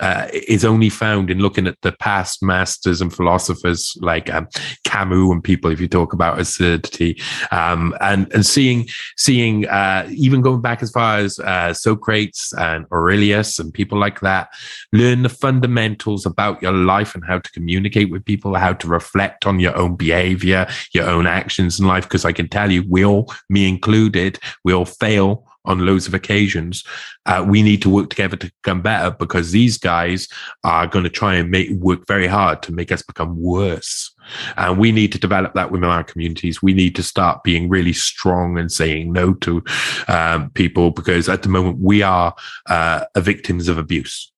uh, is only found in looking at the past masters and philosophers like um, Camus and people. If you talk about absurdity, um, and and seeing seeing uh, even going back as far as uh, Socrates and Aurelius and people like that, learn the fundamentals about your life and how to communicate with people, how to reflect on your own behavior, your own actions in life. Because I can tell you, we all, me included, we all fail on loads of occasions. Uh, we need to work together to become better because these guys are going to try and make work very hard to make us become worse. And we need to develop that within our communities. We need to start being really strong and saying no to um, people because at the moment we are uh, victims of abuse.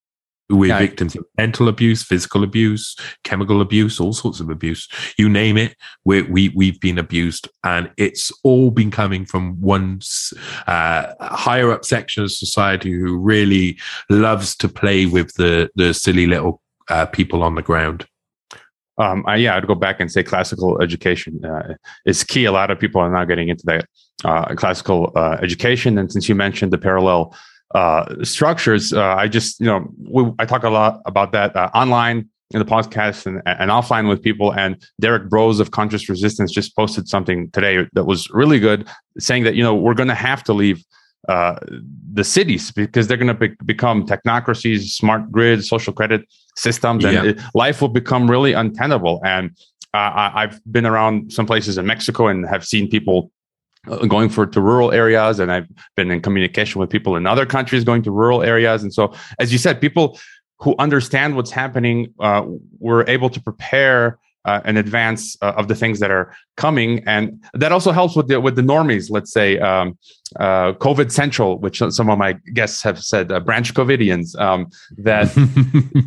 We're yeah. victims of mental abuse, physical abuse, chemical abuse, all sorts of abuse. You name it, we we we've been abused, and it's all been coming from one uh, higher up section of society who really loves to play with the the silly little uh, people on the ground. Um, I, yeah, I'd go back and say classical education uh, is key. A lot of people are now getting into that uh, classical uh, education, and since you mentioned the parallel uh, structures. Uh, I just, you know, we, I talk a lot about that uh, online in the podcast and, and offline with people. And Derrick Broze of Conscious Resistance just posted something today that was really good, saying that, you know, we're going to have to leave uh, the cities because they're going to be- become technocracies, smart grids, social credit systems, and yeah. it, life will become really untenable. And uh, I, I've been around some places in Mexico and have seen people going for to rural areas and i've been in communication with people in other countries going to rural areas and so as you said people who understand what's happening uh, were able to prepare uh, in advance uh, of the things that are coming, and that also helps with the with the normies. Let's say um, uh, COVID Central, which some of my guests have said, uh, branch COVIDians, um, that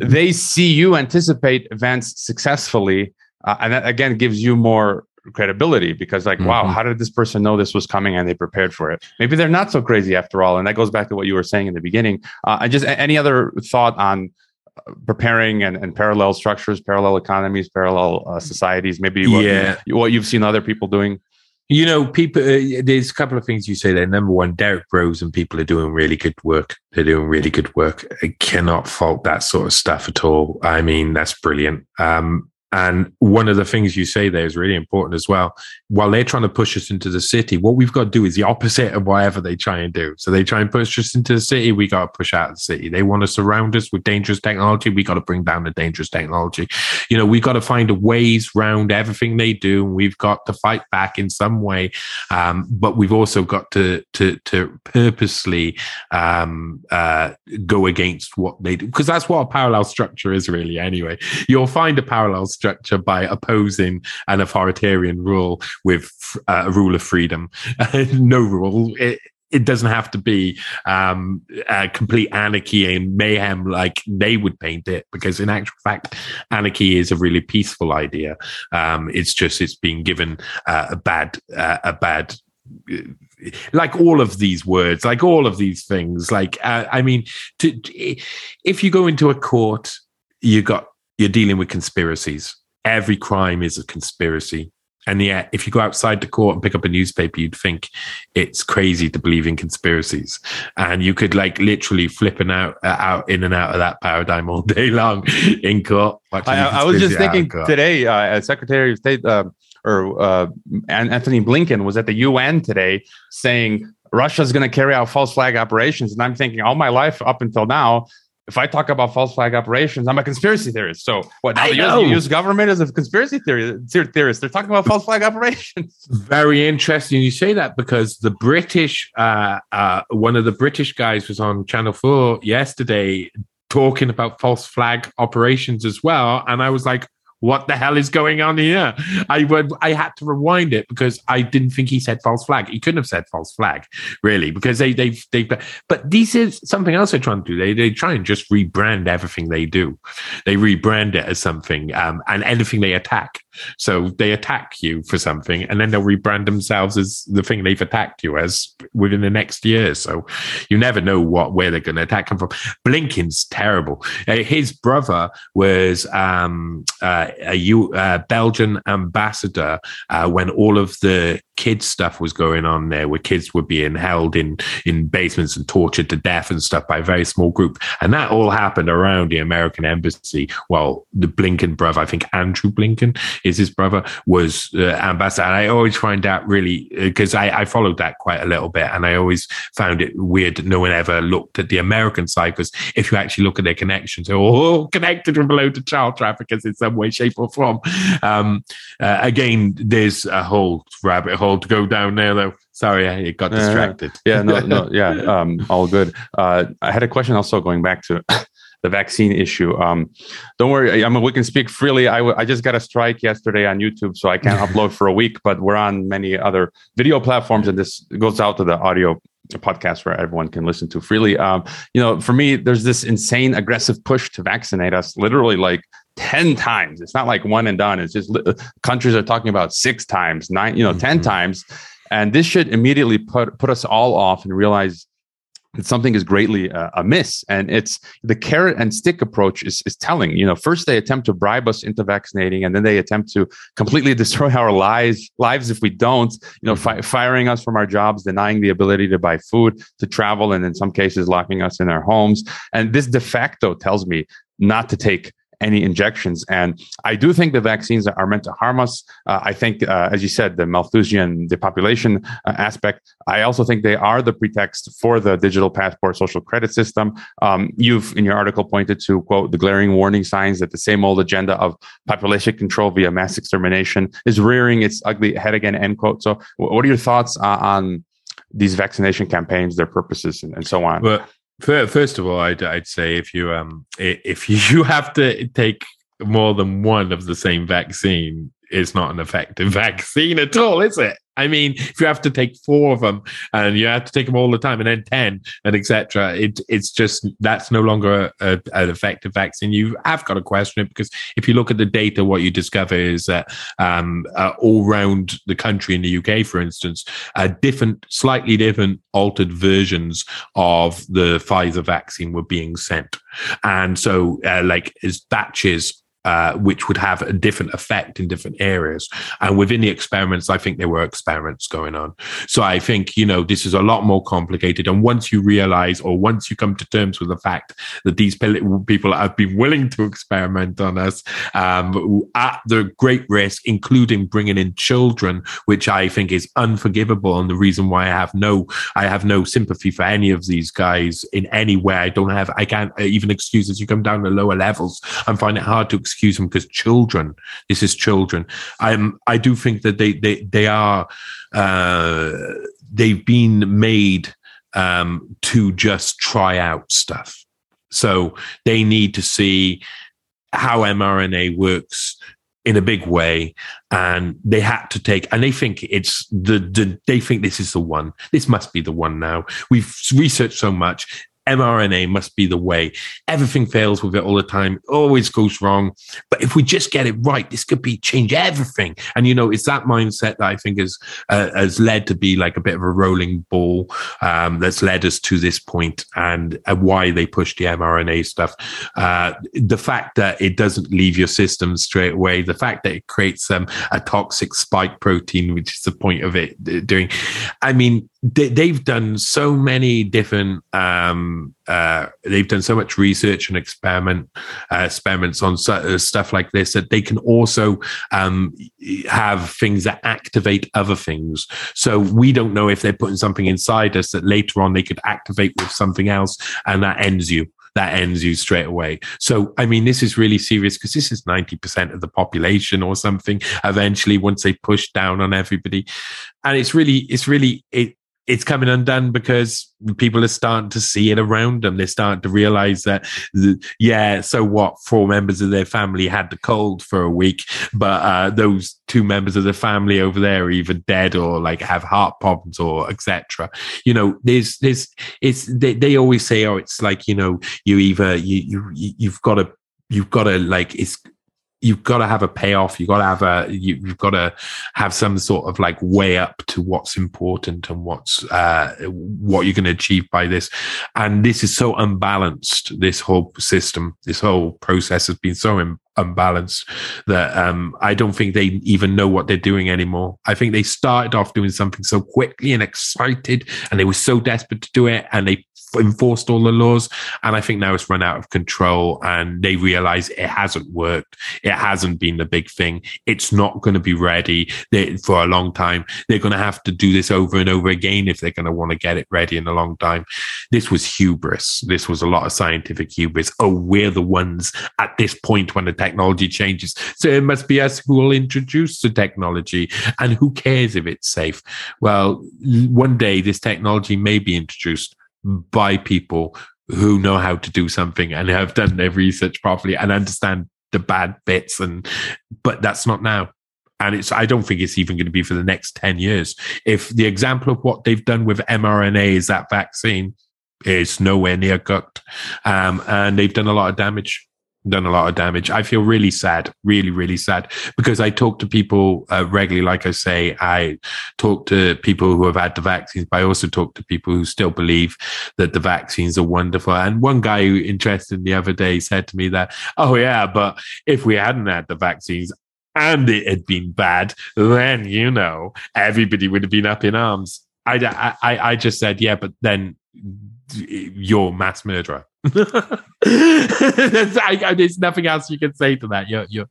they see you anticipate events successfully, uh, and that again gives you more credibility because like mm-hmm. wow how did this person know this was coming and they prepared for it maybe they're not so crazy after all and that goes back to what you were saying in the beginning uh, and just any other thought on uh, preparing and, and parallel structures parallel economies parallel uh, societies maybe what, yeah. what you've seen other people doing you know, people. Uh, there's a couple of things you say there. Number one, Derrick Broze and people are doing really good work. They're doing really good work. I cannot fault that sort of stuff at all. I mean, that's brilliant. Um, and one of the things you say there is really important as well. While they're trying to push us into the city, what we've got to do is the opposite of whatever they try and do. So they try and push us into the city, we got to push out of the city. They want to surround us with dangerous technology, we got to bring down the dangerous technology. You know, we've got to find ways around everything they do, and we've got to fight back in some way. Um, but we've also got to to to purposely um, uh, go against what they do because that's what a parallel structure is really. Anyway, you'll find a parallel structure by opposing an authoritarian rule with uh, a rule of freedom. no rule. It, it doesn't have to be um, complete anarchy and mayhem like they would paint it, because in actual fact, anarchy is a really peaceful idea. Um, it's just it's being given uh, a bad uh, a bad like all of these words, like all of these things. Like uh, I mean, to, if you go into a court, you got you're dealing with conspiracies. Every crime is a conspiracy. And yet, if you go outside the court and pick up a newspaper, you'd think it's crazy to believe in conspiracies. And you could like literally flipping out, uh, out in and out of that paradigm all day long in court. I, I, was just thinking today, uh, Secretary of State uh, or uh, Antony Blinken was at the UN today saying Russia's going to carry out false flag operations. And I'm thinking all my life up until now, if I talk about false flag operations, I'm a conspiracy theorist. So what? Now the US, US, government is a conspiracy theory, theorist. They're talking about false flag operations. Very interesting you say that because the British, uh, uh, one of the British guys was on Channel Four yesterday talking about false flag operations as well, and I was like, what the hell is going on here? I would, I had to rewind it because I didn't think he said false flag. He couldn't have said false flag, really, because they, they, they, but this is something else they're trying to do. They, they try and just rebrand everything they do. They rebrand it as something, um, and anything they attack. So they attack you for something and then they'll rebrand themselves as the thing they've attacked you as within the next year. So you never know what, where they're going to attack them from. Blinken's terrible. Uh, his brother was, um, uh, a U, uh, Belgian ambassador, uh, when all of the kids stuff was going on there where kids were being held in, in basements and tortured to death and stuff by a very small group. And that all happened around the American embassy while the Blinken brother, I think Andrew Blinken, is his brother, was uh, ambassador. And I always find that really, because uh, I, I followed that quite a little bit and I always found it weird that no one ever looked at the American side because if you actually look at their connections, they're all connected with below to child traffickers in some way, shape, or form. Um, uh, again, there's a whole rabbit hole to go down there, though. Sorry, I got distracted. Yeah, no, no, yeah, um, all good. Uh, I had a question also going back to the vaccine issue. Um, don't worry. I mean, we can speak freely. I, w- I just got a strike yesterday on YouTube, so I can't upload for a week, but we're on many other video platforms, and this goes out to the audio podcast where everyone can listen to freely. Um, you know, for me, there's this insane aggressive push to vaccinate us, literally like 10 times. It's not like one and done. It's just countries are talking about six times, nine, you know, mm-hmm. 10 times. And this should immediately put, put us all off and realize that something is greatly uh, amiss. And it's the carrot and stick approach is, is telling. You know, first they attempt to bribe us into vaccinating, and then they attempt to completely destroy our lives lives if we don't. You know, fi- firing us from our jobs, denying the ability to buy food, to travel, and in some cases locking us in our homes. And this de facto tells me not to take any injections. And I do think the vaccines are meant to harm us. Uh, I think, uh, as you said, the Malthusian depopulation uh, aspect. I also think they are the pretext for the digital passport social credit system. Um, you've, in your article, pointed to quote the glaring warning signs that the same old agenda of population control via mass extermination is rearing its ugly head again. End quote. So, what are your thoughts on these vaccination campaigns, their purposes, and, and so on? Well, First of all, I'd, I'd say if you um if you have to take more than one of the same vaccine, it's not an effective vaccine at all, is it? I mean, if you have to take four of them and you have to take them all the time and then 10 and etc., it, it's just that's no longer a, a, an effective vaccine. You have got to question it because if you look at the data, what you discover is that um, uh, all around the country in the UK, for instance, uh, different, slightly different altered versions of the Pfizer vaccine were being sent. And so, uh, like, as batches uh, which would have a different effect in different areas. And within the experiments, I think there were experiments going on. So I think, you know, this is a lot more complicated. And once you realize, or once you come to terms with the fact that these people have been willing to experiment on us um, at the great risk, including bringing in children, which I think is unforgivable. And the reason why I have no, I have no sympathy for any of these guys in any way. I don't have, I can't even excuse as you come down to lower levels. I find it hard to excuse them because children, this is children. I'm, I do think that they, they, they are, uh, they've been made, um, to just try out stuff. So they need to see how mRNA works in a big way and they had to take and they think it's the, the they think this is the one this must be the one now we've researched so much mRNA must be the way. Everything fails with it all the time, always goes wrong. But if we just get it right, this could be change everything. And you know, it's that mindset that I think has uh, has led to be like a bit of a rolling ball um, that's led us to this point, and uh, why they push the mRNA stuff. Uh, the fact that it doesn't leave your system straight away, the fact that it creates um, a toxic spike protein, which is the point of it doing. I mean, they, have done so many different um, uh, they've done so much research and experiment uh, experiments on uh, stuff like this that they can also um, have things that activate other things so we don't know if they're putting something inside us that later on they could activate with something else and that ends you that ends you straight away. So, I mean, this is really serious because this is 90% of the population or something eventually once they push down on everybody. And it's really, it's really, it, it's coming undone because people are starting to see it around them. They're starting to realize that, yeah, so what? Four members of their family had the cold for a week, but uh, those two members of the family over there are either dead or like have heart problems or etc. You know, there's, there's, it's, they, they always say, oh, it's like, you know, you either, you, you, you've got to, you've got to like, it's, you've got to have a payoff. You've got to have a, you, have got to have some sort of like way up to what's important and what's, uh, what you're going to achieve by this. And this is so unbalanced. This whole system, this whole process has been so Im- unbalanced that, um, I don't think they even know what they're doing anymore. I think they started off doing something so quickly and excited and they were so desperate to do it and they enforced all the laws. And I think now it's run out of control and they realize it hasn't worked. It hasn't been the big thing. It's not going to be ready for a long time. They're going to have to do this over and over again if they're going to want to get it ready in a long time. This was hubris. This was a lot of scientific hubris. Oh, we're the ones at this point when the technology changes. So it must be us who will introduce the technology. And who cares if it's safe? Well, one day this technology may be introduced by people who know how to do something and have done their research properly and understand the bad bits and but that's not now And it's, I don't think it's even going to be for the next 10 years. If the example of what they've done with mRNA is that vaccine is nowhere near cooked. Um, and they've done a lot of damage done a lot of damage. I feel really sad, really, really sad because I talk to people uh, regularly. Like I say, I talk to people who have had the vaccines, but I also talk to people who still believe that the vaccines are wonderful. And one guy who interested the other day said to me that, oh yeah, but if we hadn't had the vaccines, and it had been bad, then you know everybody would have been up in arms. I, I, I just said, yeah, but then you're mass murderer. I, there's nothing else you can say to that. You're, you're,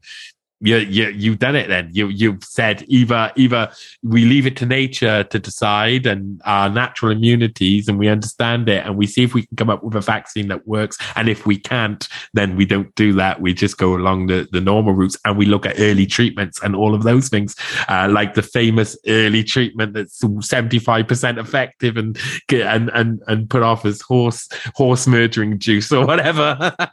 you you you've done it then. You you've said either either we leave it to nature to decide and our natural immunities and we understand it and we see if we can come up with a vaccine that works. And if we can't then we don't do that. We just go along the, the normal routes and we look at early treatments and all of those things uh, like the famous early treatment that's 75% effective and and and and put off as horse horse murdering juice or whatever.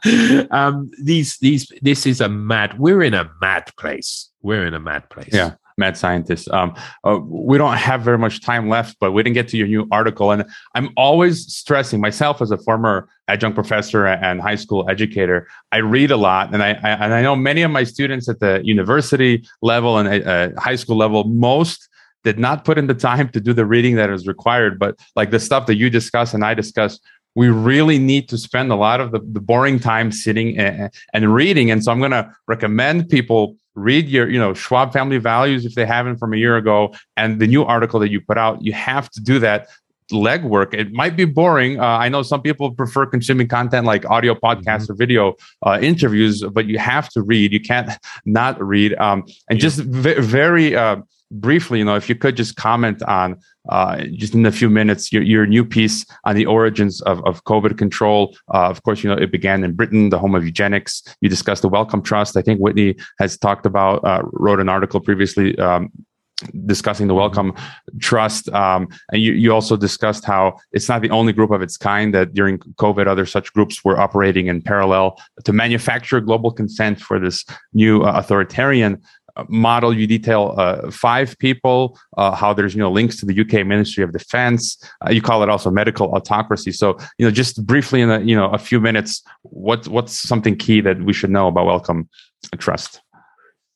Um these these this is a mad we're in a mad mad place. We're in a mad place. Yeah, mad scientists. Um, uh, we don't have very much time left, but we didn't get to your new article. And I'm always stressing myself as a former adjunct professor and high school educator. I read a lot, and I, I and I know many of my students at the university level and uh, high school level most did not put in the time to do the reading that is required. But like the stuff that you discuss and I discuss we really need to spend a lot of the, the boring time sitting and, and reading. And so I'm going to recommend people read your, you know, Schwab family values if they haven't from a year ago and the new article that you put out. You have to do that legwork. It might be boring. Uh, I know some people prefer consuming content like audio podcasts mm-hmm. or video uh, interviews, but you have to read. You can't not read. Um, and yeah. just v- very uh, briefly, you know, if you could just comment on uh, just in a few minutes your, your new piece on the origins of, of COVID control. Uh, of course, you know, it began in Britain, the home of eugenics. You discussed the Wellcome Trust. I think Whitney has talked about, uh, wrote an article previously. Um, discussing the Wellcome Trust. Um, and you, you also discussed how it's not the only group of its kind that during COVID, other such groups were operating in parallel to manufacture global consent for this new uh, authoritarian model you detail uh, five people uh, how there's you know links to the uk ministry of defense. Uh, you call it also medical autocracy. So you know just briefly in a you know a few minutes what what's something key that we should know about wellcome trust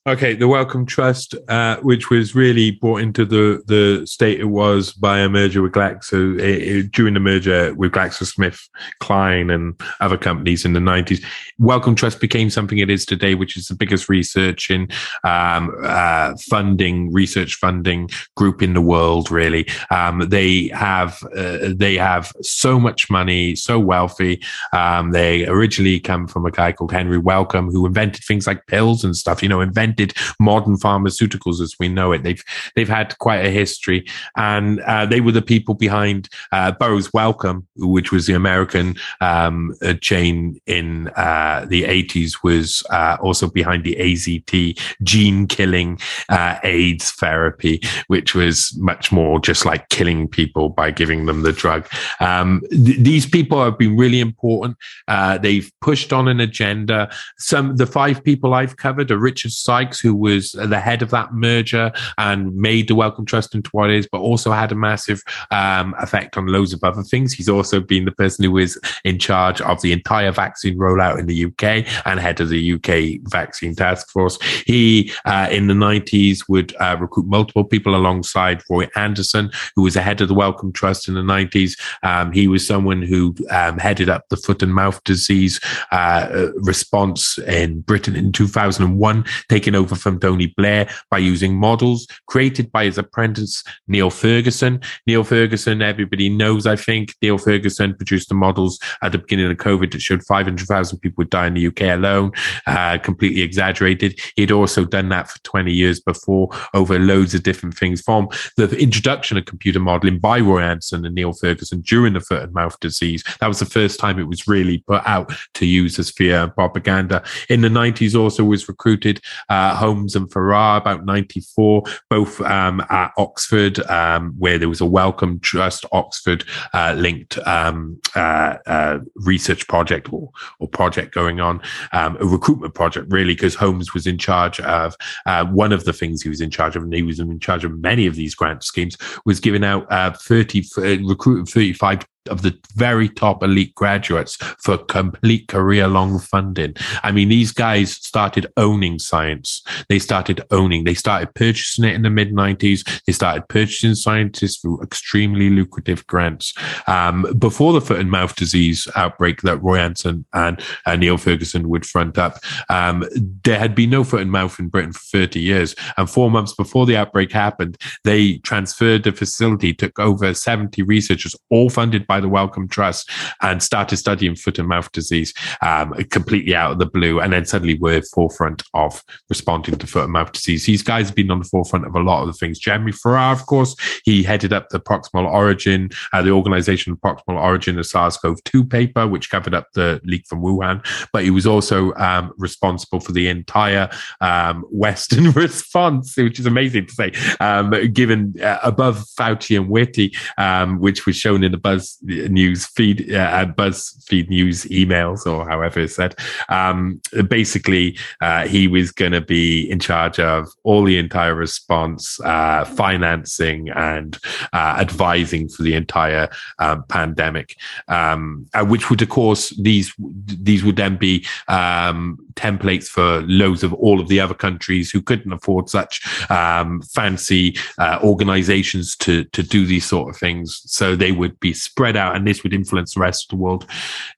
Okay, the Wellcome Trust, uh, which was really brought into the, the state it was by a merger with Glaxo, it, it, during the merger with GlaxoSmithKline and other companies in the 90s. Wellcome Trust became something it is today, which is the biggest research in um, uh, funding, research funding group in the world, really. Um, they have uh, they have so much money, so wealthy. Um, they originally come from a guy called Henry Wellcome, who invented things like pills and stuff, you know, invented invented modern pharmaceuticals as we know it. They've they've had quite a history, and uh, they were the people behind uh, Burroughs Wellcome, which was the American um, chain in uh, the 80s, was uh, also behind the AZT gene killing uh, AIDS therapy, which was much more just like killing people by giving them the drug. Um, th- these people have been really important. Uh, they've pushed on an agenda. Some the five people I've covered are Richard Sykes Sykes, who was the head of that merger and made the Wellcome Trust into what it is, but also had a massive um, effect on loads of other things. He's also been the person who was in charge of the entire vaccine rollout in the UK and head of the UK vaccine task force. He, uh, in the 90s, would uh, recruit multiple people alongside Roy Anderson, who was the head of the Wellcome Trust in the 90s. Um, he was someone who um, headed up the foot and mouth disease uh, response in Britain in 2001, taking taken over from Tony Blair by using models created by his apprentice, Neil Ferguson. Neil Ferguson, everybody knows, I think. Neil Ferguson produced the models at the beginning of COVID that showed 500,000 people would die in the UK alone, uh, completely exaggerated. He'd also done that for 20 years before over loads of different things from the introduction of computer modeling by Roy Anderson and Neil Ferguson during the foot and mouth disease. That was the first time it was really put out to use as fear and propaganda. In the 90s also was recruited uh, uh, Holmes and Farrar about 94, both um, at Oxford, um, where there was a Wellcome Trust Oxford uh, linked um, uh, uh, research project or, or project going on, um, a recruitment project, really, because Holmes was in charge of uh, one of the things he was in charge of, and he was in charge of many of these grant schemes, was giving out 30, recruiting 35 of the very top elite graduates for complete career long funding. I mean, these guys started owning science. They started owning, they started purchasing it in the mid 90s. They started purchasing scientists through extremely lucrative grants. Um, before the foot and mouth disease outbreak that Roy Anson and uh, Neil Ferguson would front up, um, there had been no foot and mouth in Britain for 30 years. And four months before the outbreak happened, they transferred the facility, took over 70 researchers, all funded by by the Wellcome Trust and started studying foot and mouth disease um, completely out of the blue. And then suddenly we're forefront of responding to foot and mouth disease. These guys have been on the forefront of a lot of the things. Jeremy Farrar, of course, he headed up the proximal origin, uh, the organization of proximal origin of SARS-CoV-2 paper, which covered up the leak from Wuhan. But he was also um, responsible for the entire um, Western response, which is amazing to say, um, given uh, above Fauci and Whitty, um, which was shown in the Buzz news feed, uh, BuzzFeed news emails, or however it's said. Um, basically, uh, he was going to be in charge of all the entire response, uh, financing, and uh, advising for the entire um, pandemic. Um, uh, which would, of course, these these would then be um, templates for loads of all of the other countries who couldn't afford such um, fancy uh, organizations to to do these sort of things. So they would be spread out and this would influence the rest of the world.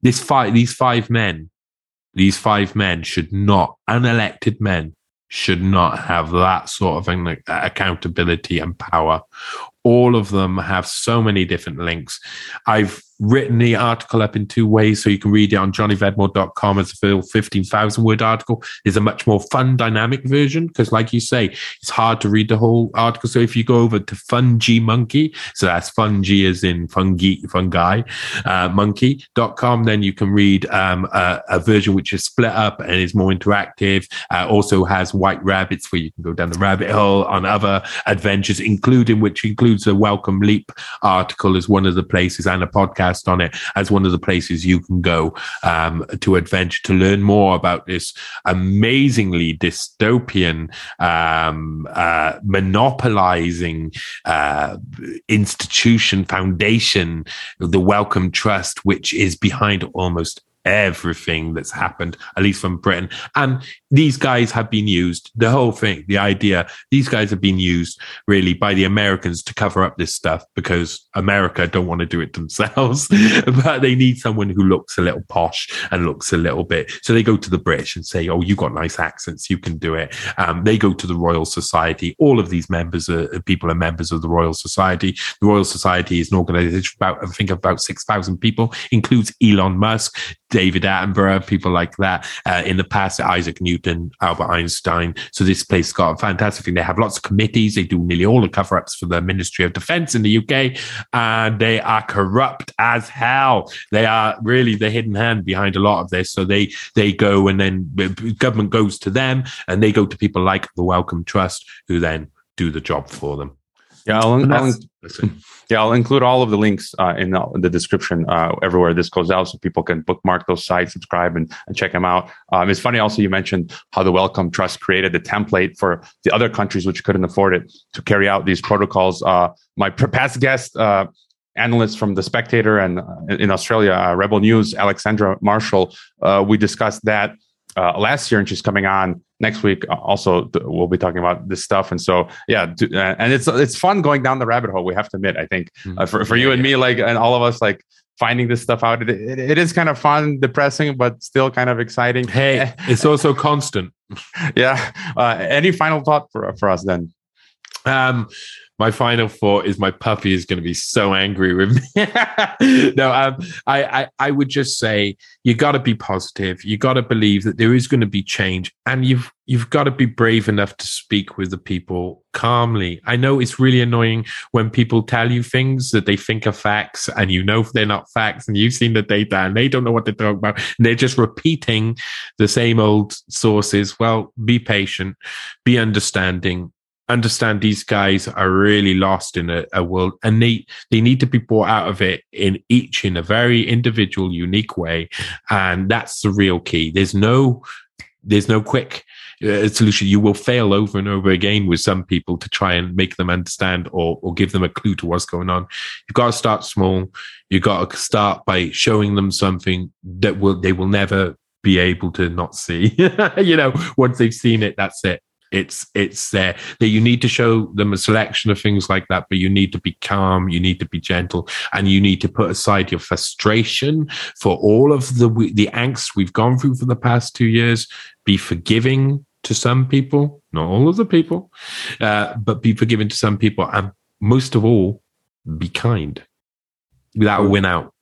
This five, these five men, these five men should not, unelected men, should not have that sort of accountability and power. All of them have so many different links. I've written the article up in two ways. So you can read it on johnnyvedmore.com as a full 15,000 word article. is a much more fun, dynamic version because, like you say, it's hard to read the whole article. So if you go over to Fungi Monkey, so that's fungi as in fungi, fungi, uh, monkey.com, then you can read um, a, a, version which is split up and is more interactive. Uh, also has white rabbits where you can go down the rabbit hole on other adventures, including which includes a Wellcome Leap article as one of the places and a podcast podcast on it as one of the places you can go um, to adventure to learn more about this amazingly dystopian, um, uh, monopolizing uh, institution, foundation, the Wellcome Trust, which is behind almost everything that's happened, at least from Britain. And these guys have been used, the whole thing, the idea, these guys have been used really by the Americans to cover up this stuff because America don't want to do it themselves, but they need someone who looks a little posh and looks a little bit. So they go to the British and say, Oh, you got nice accents. You can do it. Um, they go to the Royal Society. All of these members are people are members of the Royal Society. The Royal Society is an organization about, I think of about 6,000 people, includes Elon Musk, David Attenborough, people like that. Uh, in the past, Isaac Newton, Albert Einstein. So this place got a fantastic thing. They have lots of committees. They do nearly all the cover ups for the Ministry of Defense in the UK, and they are corrupt as hell. They are really the hidden hand behind a lot of this. So they they go and then government goes to them, and they go to people like the Wellcome Trust, who then do the job for them. Yeah, I'll, I'll, yeah, I'll include all of the links uh, in, the, in, the, description uh, everywhere this goes out, so people can bookmark those sites, subscribe, and, and check them out. Um, it's funny. Also, you mentioned how the Wellcome Trust created the template for the other countries which couldn't afford it to carry out these protocols. Uh, my past guest, uh, analyst from the Spectator and uh, in Australia, uh, Rebel News, Alexandra Marshall, we discussed that uh, last year, and she's coming on next week. Uh, also, we'll be talking about this stuff, and so yeah, uh, and it's it's fun going down the rabbit hole. We have to admit, I think mm-hmm. uh, for for you and me, like, and all of us, like finding this stuff out. It, it, it is kind of fun, depressing, but still kind of exciting. Hey, it's also constant. yeah. Uh, any final thought for for us then? Um, my final thought is my puppy is going to be so angry with me. no, um, I, I, I would just say you got to be positive. You got to believe that there is going to be change, and you've you've got to be brave enough to speak with the people calmly. I know it's really annoying when people tell you things that they think are facts, and you know they're not facts, and you've seen the data, and they don't know what they're talking about, and they're just repeating the same old sources. Well, be patient, be understanding understand these guys are really lost in a, a, world and they they need to be brought out of it in each in a very individual unique way. And that's the real key. There's no there's no quick uh, solution. You will fail over and over again with some people to try and make them understand or or give them a clue to what's going on. You've got to start small. You've got to start by showing them something that will they will never be able to not see. You know once they've seen it that's it it's it's there that you need to show them a selection of things like that, but you need to be calm, you need to be gentle, and you need to put aside your frustration for all of the the angst we've gone through for the past two years. Be forgiving to some people, not all of the people, uh, but be forgiving to some people, and most of all, be kind. That'll win out.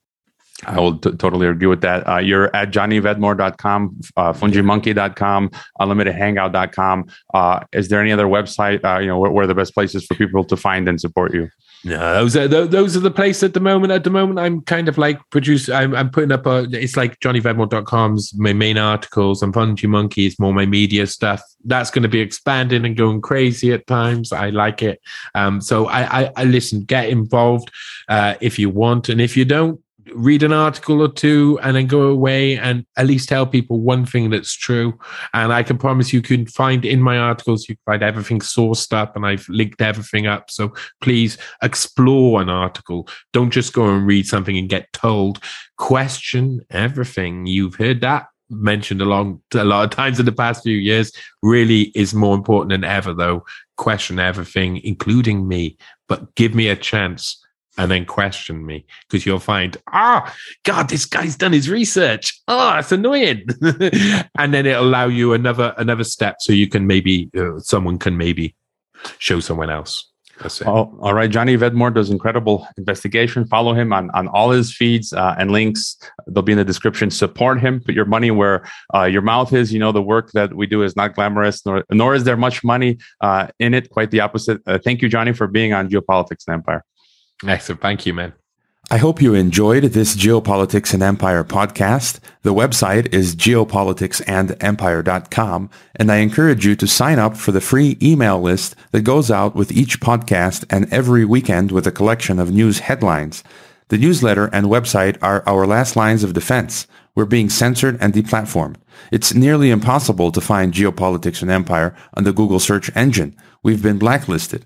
I will t- totally agree with that. Uh, you're at johnnyvedmore.com, uh, fungimonkey.com, unlimitedhangout.com. Uh, is there any other website, uh, you know, where, where, are the best places for people to find and support you? No, those are those are the places at the moment. At the moment, I'm kind of like produce. I'm, I'm putting up a. It's like johnnyvedmore.com's my main articles, and Fungi Monkey is more my media stuff. That's going to be expanding and going crazy at times. I like it. Um, so I, I, I listen. Get involved uh, if you want, and if you don't, read an article or two and then go away and at least tell people one thing that's true. And I can promise you can find in my articles, you can find everything sourced up and I've linked everything up. So please explore an article. Don't just go and read something and get told. Question everything. You've heard that mentioned along a lot of times in the past few years really is more important than ever though. Question everything, including me, but give me a chance and then question me because you'll find, ah, oh, God, this guy's done his research. Oh, it's annoying. and then it'll allow you another another step so you can maybe uh, someone can maybe show someone else. Oh, all right. Johnny Vedmore does incredible investigation. Follow him on, on all his feeds uh, and links. They'll be in the description. Support him. Put your money where uh, your mouth is. You know, the work that we do is not glamorous, nor, nor is there much money uh, in it. Quite the opposite. Uh, thank you, Johnny, for being on Geopolitics and Empire. Excellent. Thank you, man. I hope you enjoyed this Geopolitics and Empire podcast. The website is geopoliticsandempire.com, and I encourage you to sign up for the free email list that goes out with each podcast and every weekend with a collection of news headlines. The newsletter and website are our last lines of defense. We're being censored and deplatformed. It's nearly impossible to find Geopolitics and Empire on the Google search engine. We've been blacklisted.